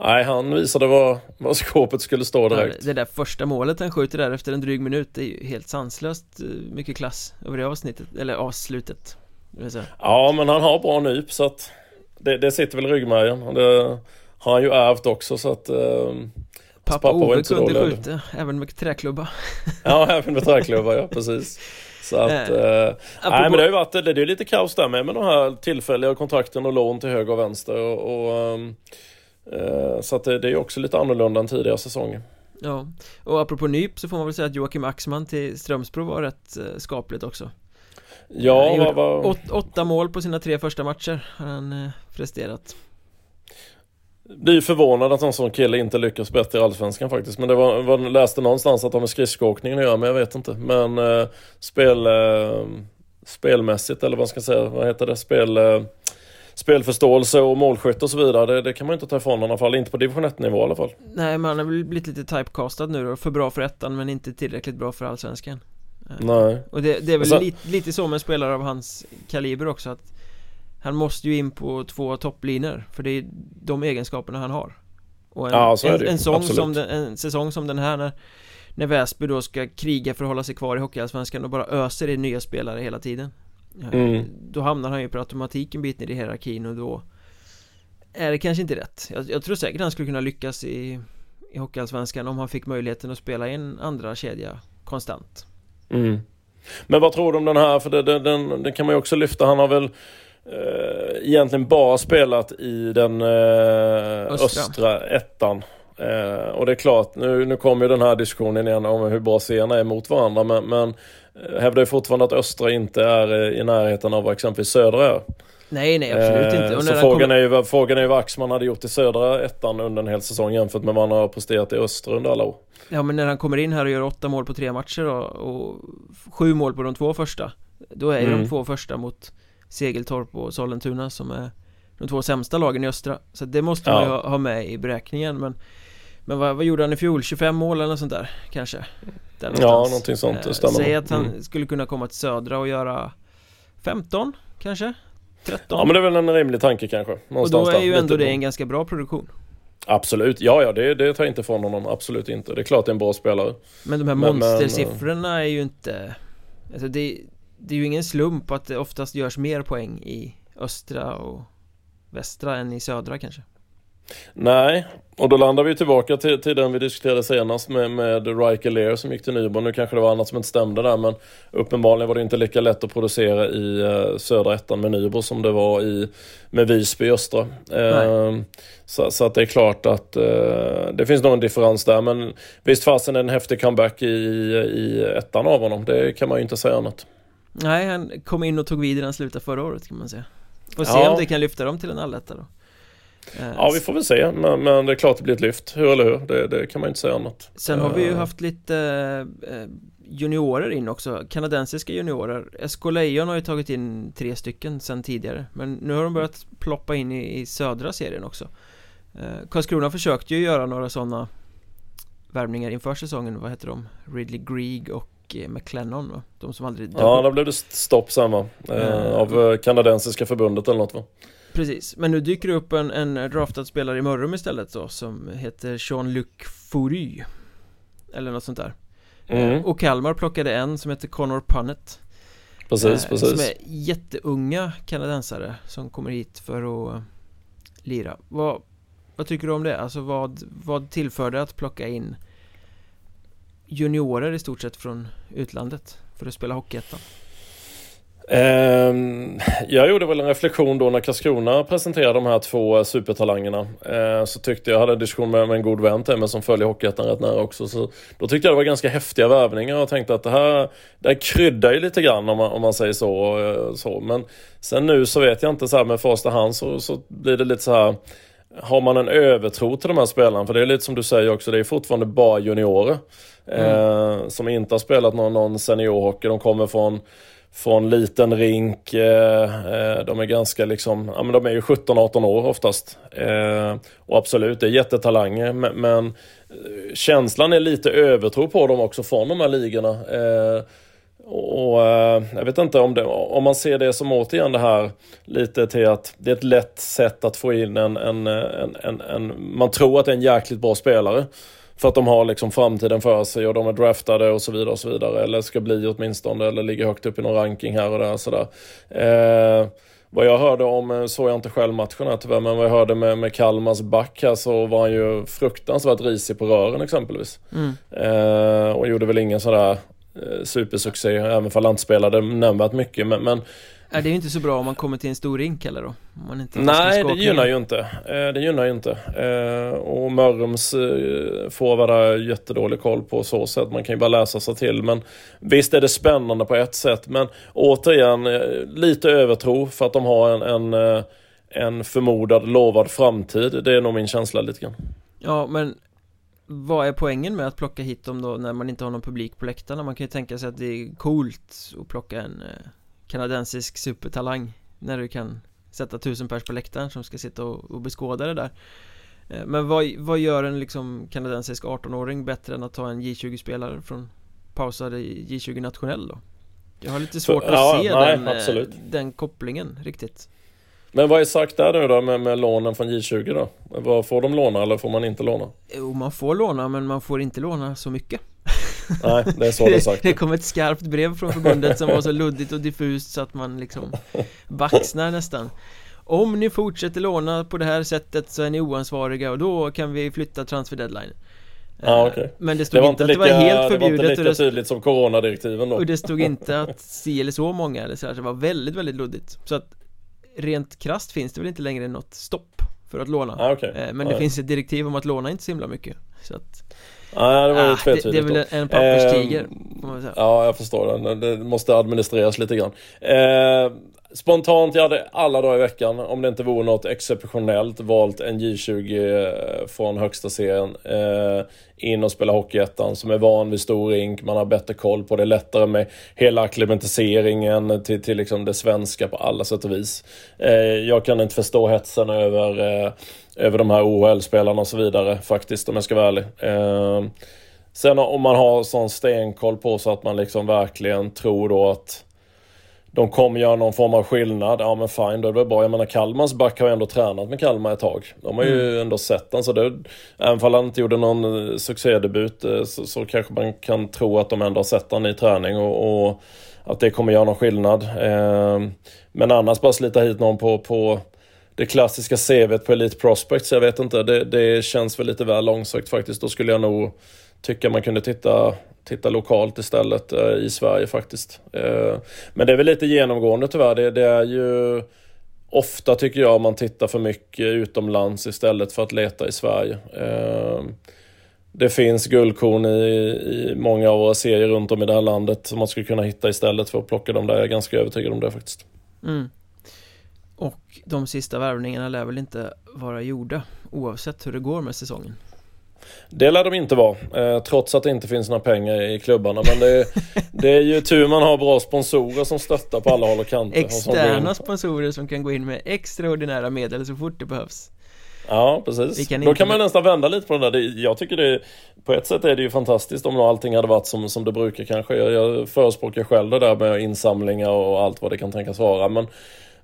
nej, han visade vad, vad skåpet skulle stå direkt. Ja, det där första målet han skjuter där efter en dryg minut, det är ju helt sanslöst eh, mycket klass över det avsnittet, eller avslutet. Ja, men han har bra nyp så att det, det sitter väl i ryggmärgen. Det har han ju ärvt också så att eh, Pappa, Pappa Ove kunde skjuta, även med träklubba. Ja, även med träklubba, ja precis. Så att, eh, eh nej men det har ju varit, det är lite kaos där med, med de här tillfälliga kontrakten och lån till höger och vänster och, och ehm, eh, Så att det, det är också lite annorlunda än tidigare säsonger Ja, och apropå nyp så får man väl säga att Joakim Axman till Strömsbro var rätt eh, skapligt också. Ja, vad var... Åt, åtta mål på sina tre första matcher har han eh, presterat blir förvånad att en sån kille inte lyckas bättre i Allsvenskan faktiskt. Men det var, var läste någonstans att de med skridskoåkningen att göra, men jag vet inte. Men eh, spel, eh, spelmässigt, eller vad ska jag säga, vad heter det? Spel, eh, spelförståelse och målskytt och så vidare. Det, det, kan man inte ta ifrån i alla fall, inte på division 1 nivå i alla fall. Nej, men han har blivit lite typecastad nu då. För bra för ettan, men inte tillräckligt bra för Allsvenskan. Eh, Nej. Och det, det är väl alltså, lite, lite så med spelare av hans kaliber också att han måste ju in på två topplinor För det är de egenskaperna han har Och en, ja, en, en, sång som den, en säsong som den här när När Väsby då ska kriga för att hålla sig kvar i Hockeyallsvenskan och bara öser in nya spelare hela tiden mm. Då hamnar han ju per automatik en bit ner i hierarkin och då Är det kanske inte rätt jag, jag tror säkert han skulle kunna lyckas i i Hockeyallsvenskan om han fick möjligheten att spela i en andra kedja konstant. Mm. Men vad tror du om den här? För det, det, den, den kan man ju också lyfta. Han har väl eh, egentligen bara spelat i den eh, östra. ettan. Eh, och det är klart, nu, nu kommer ju den här diskussionen igen om hur bra serierna är mot varandra. Men, men eh, hävdar ju fortfarande att östra inte är eh, i närheten av vad exempelvis södra är. Nej, nej absolut inte. Och så frågan, kom... är ju, frågan är ju vad Axman hade gjort i södra ettan under en hel säsong jämfört med vad han har presterat i östra under alla år. Ja, men när han kommer in här och gör åtta mål på tre matcher då, och sju mål på de två första. Då är mm. de två första mot Segeltorp och Sollentuna som är de två sämsta lagen i östra. Så det måste man ju ha med i beräkningen. Men men vad, vad, gjorde han i fjol? 25 mål eller något sånt där kanske? Där ja, någonting sånt, det stämmer Säg att han mm. skulle kunna komma till södra och göra 15 kanske? 13? Ja men det är väl en rimlig tanke kanske Och då är ju ändå det en ganska bra produktion Absolut, ja ja det, det tar jag inte från honom, absolut inte. Det är klart det är en bra spelare. Men de här monstersiffrorna är ju inte... Alltså det, det är ju ingen slump att det oftast görs mer poäng i östra och västra än i södra kanske. Nej, och då landar vi tillbaka till, till den vi diskuterade senast med, med Riker Lear som gick till Nybro. Nu kanske det var annat som inte stämde där men uppenbarligen var det inte lika lätt att producera i uh, södra ettan med Nybro som det var i, med Visby i östra. Uh, så, så, att det är klart att uh, det finns nog en differens där men visst fasen är en häftig comeback i, i ettan av honom. Det kan man ju inte säga annat. Nej, han kom in och tog vid han slutade förra året kan man säga. Får se ja. om det kan lyfta dem till en alletta då. Ja vi får väl se men, men, det är klart det blir ett lyft, hur eller hur? Det, det kan man inte säga annat Sen har vi ju eh. haft lite eh, juniorer in också, kanadensiska juniorer SK Lejon har ju tagit in tre stycken sen tidigare Men nu har de börjat ploppa in i, i södra serien också eh, Karlskrona försökte ju göra några sådana värvningar inför säsongen, vad heter de? Ridley Greig och McLennan va? De som aldrig Ja, då blev det stopp sen va? Eh, av kanadensiska förbundet eller något va? Precis, men nu dyker det upp en, en draftad spelare i Mörrum istället då Som heter Jean-Luc Foury Eller något sånt där mm. Och Kalmar plockade en som heter Connor Punnett Precis, eh, precis Som är jätteunga kanadensare Som kommer hit för att lira Vad, vad tycker du om det? Alltså vad, vad tillför det att plocka in Juniorer i stort sett från utlandet För att spela Hockeyettan? Ehm, jag gjorde väl en reflektion då när Karlskrona presenterade de här två supertalangerna. Ehm, så tyckte jag, hade en diskussion med, en god vän till mig som följer Hockeyettan rätt nära också. Så då tyckte jag det var ganska häftiga värvningar och tänkte att det här, det här kryddar ju lite grann om man, om man säger så, eh, så. Men sen nu så vet jag inte så här med första hand så, så blir det lite så här har man en övertro till de här spelarna, för det är lite som du säger också, det är fortfarande bara juniorer. Mm. Eh, som inte har spelat någon, någon seniorhockey. De kommer från från liten rink. Eh, eh, de är ganska liksom, ja men de är ju 17-18 år oftast. Eh, och absolut, det är jättetalanger men, men känslan är lite övertro på dem också från de här ligorna. Och jag vet inte om, det, om man ser det som återigen det här lite till att det är ett lätt sätt att få in en, en, en, en, en man tror att det är en jäkligt bra spelare. För att de har liksom framtiden för sig och de är draftade och så vidare och så vidare. Eller ska bli åtminstone eller ligger högt upp i någon ranking här och där sådär. Eh, vad jag hörde om, eh, såg jag inte själv matchen här tyvärr, men vad jag hörde med, med Kalmars back här så var han ju fruktansvärt risig på rören exempelvis. Mm. Eh, och gjorde väl ingen sådär eh, supersuccé, även om han inte spelade nämnvärt mycket. Men, men är det är ju inte så bra om man kommer till en stor rink heller då man inte Nej, det gynnar ju inte. Eh, Det gynnar ju inte. Eh, Och Mörrums eh, forwardar jättedålig koll på så sätt. Man kan ju bara läsa sig till Men visst är det spännande på ett sätt Men återigen lite övertro för att de har en, en, en förmodad lovad framtid. Det är nog min känsla lite grann. Ja men vad är poängen med att plocka hit dem då när man inte har någon publik på läktarna? Man kan ju tänka sig att det är coolt att plocka en kanadensisk supertalang när du kan sätta tusen pers på läktaren som ska sitta och, och beskåda det där eh, Men vad, vad gör en liksom kanadensisk 18-åring bättre än att ta en J20-spelare från pausade J20 nationell då? Jag har lite svårt För, att ja, se nej, den, eh, den kopplingen riktigt men vad är sagt där nu då med, med lånen från J20 då? Vad får de låna eller får man inte låna? Jo, man får låna men man får inte låna så mycket [laughs] Nej, det är så det är sagt Det kom ett skarpt brev från förbundet som var så luddigt och diffust så att man liksom baxnar nästan Om ni fortsätter låna på det här sättet så är ni oansvariga och då kan vi flytta transfer deadline Ah, okay. Men det stod det inte att lika, det var helt förbjudet Det var inte lika tydligt som coronadirektiven då Och det stod inte att si eller så många eller så här, så det var väldigt, väldigt luddigt Så att rent krast finns det väl inte längre något stopp för att låna. Ah, okay. Men det ah, finns ett direktiv om att låna inte så himla mycket Så att Nej, det var ah, det, det är väl en papperstiger eh, Ja, jag förstår den. Det måste administreras lite grann. Eh, Spontant, jag hade alla dagar i veckan, om det inte vore något exceptionellt, valt en J20 eh, från högsta serien eh, in och spela Hockeyettan som är van vid stor rink, man har bättre koll på det, lättare med hela akklimatiseringen till, till liksom det svenska på alla sätt och vis. Eh, jag kan inte förstå hetsen över, eh, över de här OHL-spelarna och så vidare faktiskt, om jag ska vara ärlig. Eh, sen om man har sån stenkoll på så att man liksom verkligen tror då att de kommer göra någon form av skillnad, ja men fine då är det bra. Jag menar Kalmars back har ju ändå tränat med Kalmar ett tag. De har ju mm. ändå sett den så det, även om han inte gjorde någon eh, succédebut eh, så, så kanske man kan tro att de ändå har sett den i träning och, och att det kommer göra någon skillnad. Eh, men annars bara slita hit någon på, på det klassiska CVt på Elite Prospects, jag vet inte. Det, det känns väl lite väl långsökt faktiskt. Då skulle jag nog tycka man kunde titta titta lokalt istället eh, i Sverige faktiskt. Eh, men det är väl lite genomgående tyvärr. Det, det är ju ofta tycker jag man tittar för mycket utomlands istället för att leta i Sverige. Eh, det finns guldkorn i, i många av våra serier runt om i det här landet som man skulle kunna hitta istället för att plocka dem där. Jag är ganska övertygad om det faktiskt. Mm. Och de sista värvningarna lär väl inte vara gjorda oavsett hur det går med säsongen? Det lär de inte vara, eh, trots att det inte finns några pengar i klubbarna. Men det, [laughs] det är ju tur man har bra sponsorer som stöttar på alla håll och kanter. Externa sponsorer som kan gå in med extraordinära medel så fort det behövs. Ja, precis. Kan Då kan man nästan vända lite på det där. Jag tycker det, på ett sätt är det ju fantastiskt om allting hade varit som, som det brukar kanske. Jag, jag förespråkar själv det där med insamlingar och allt vad det kan tänkas vara. Men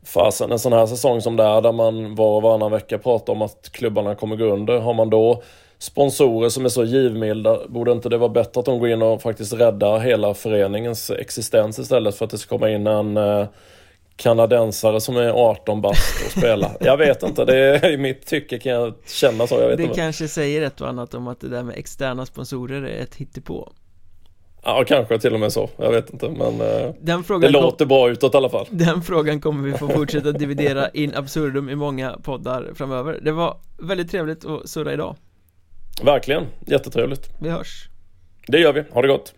fasen, en sån här säsong som det är där man var och varannan vecka pratar om att klubbarna kommer gå under. Har man då sponsorer som är så givmilda, borde inte det vara bättre att de går in och faktiskt räddar hela föreningens existens istället för att det ska komma in en eh, kanadensare som är 18 bast och spela. [laughs] Jag vet inte, det är i mitt tycke kan jag känna så. Jag vet det inte. kanske säger ett och annat om att det där med externa sponsorer är ett hittepå. Ja, kanske till och med så. Jag vet inte, men eh, den frågan det låter bra utåt i alla fall. Den frågan kommer vi få fortsätta dividera in absurdum i många poddar framöver. Det var väldigt trevligt att surra idag. Verkligen, jättetrevligt. Vi hörs. Det gör vi, ha det gott.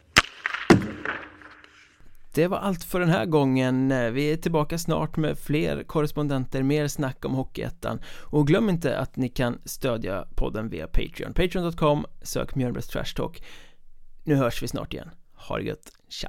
Det var allt för den här gången. Vi är tillbaka snart med fler korrespondenter, mer snack om Hockeyettan. Och glöm inte att ni kan stödja podden via Patreon. Patreon.com, sök Mjölnbergs Trash Talk. Nu hörs vi snart igen. Ha det gött, tja!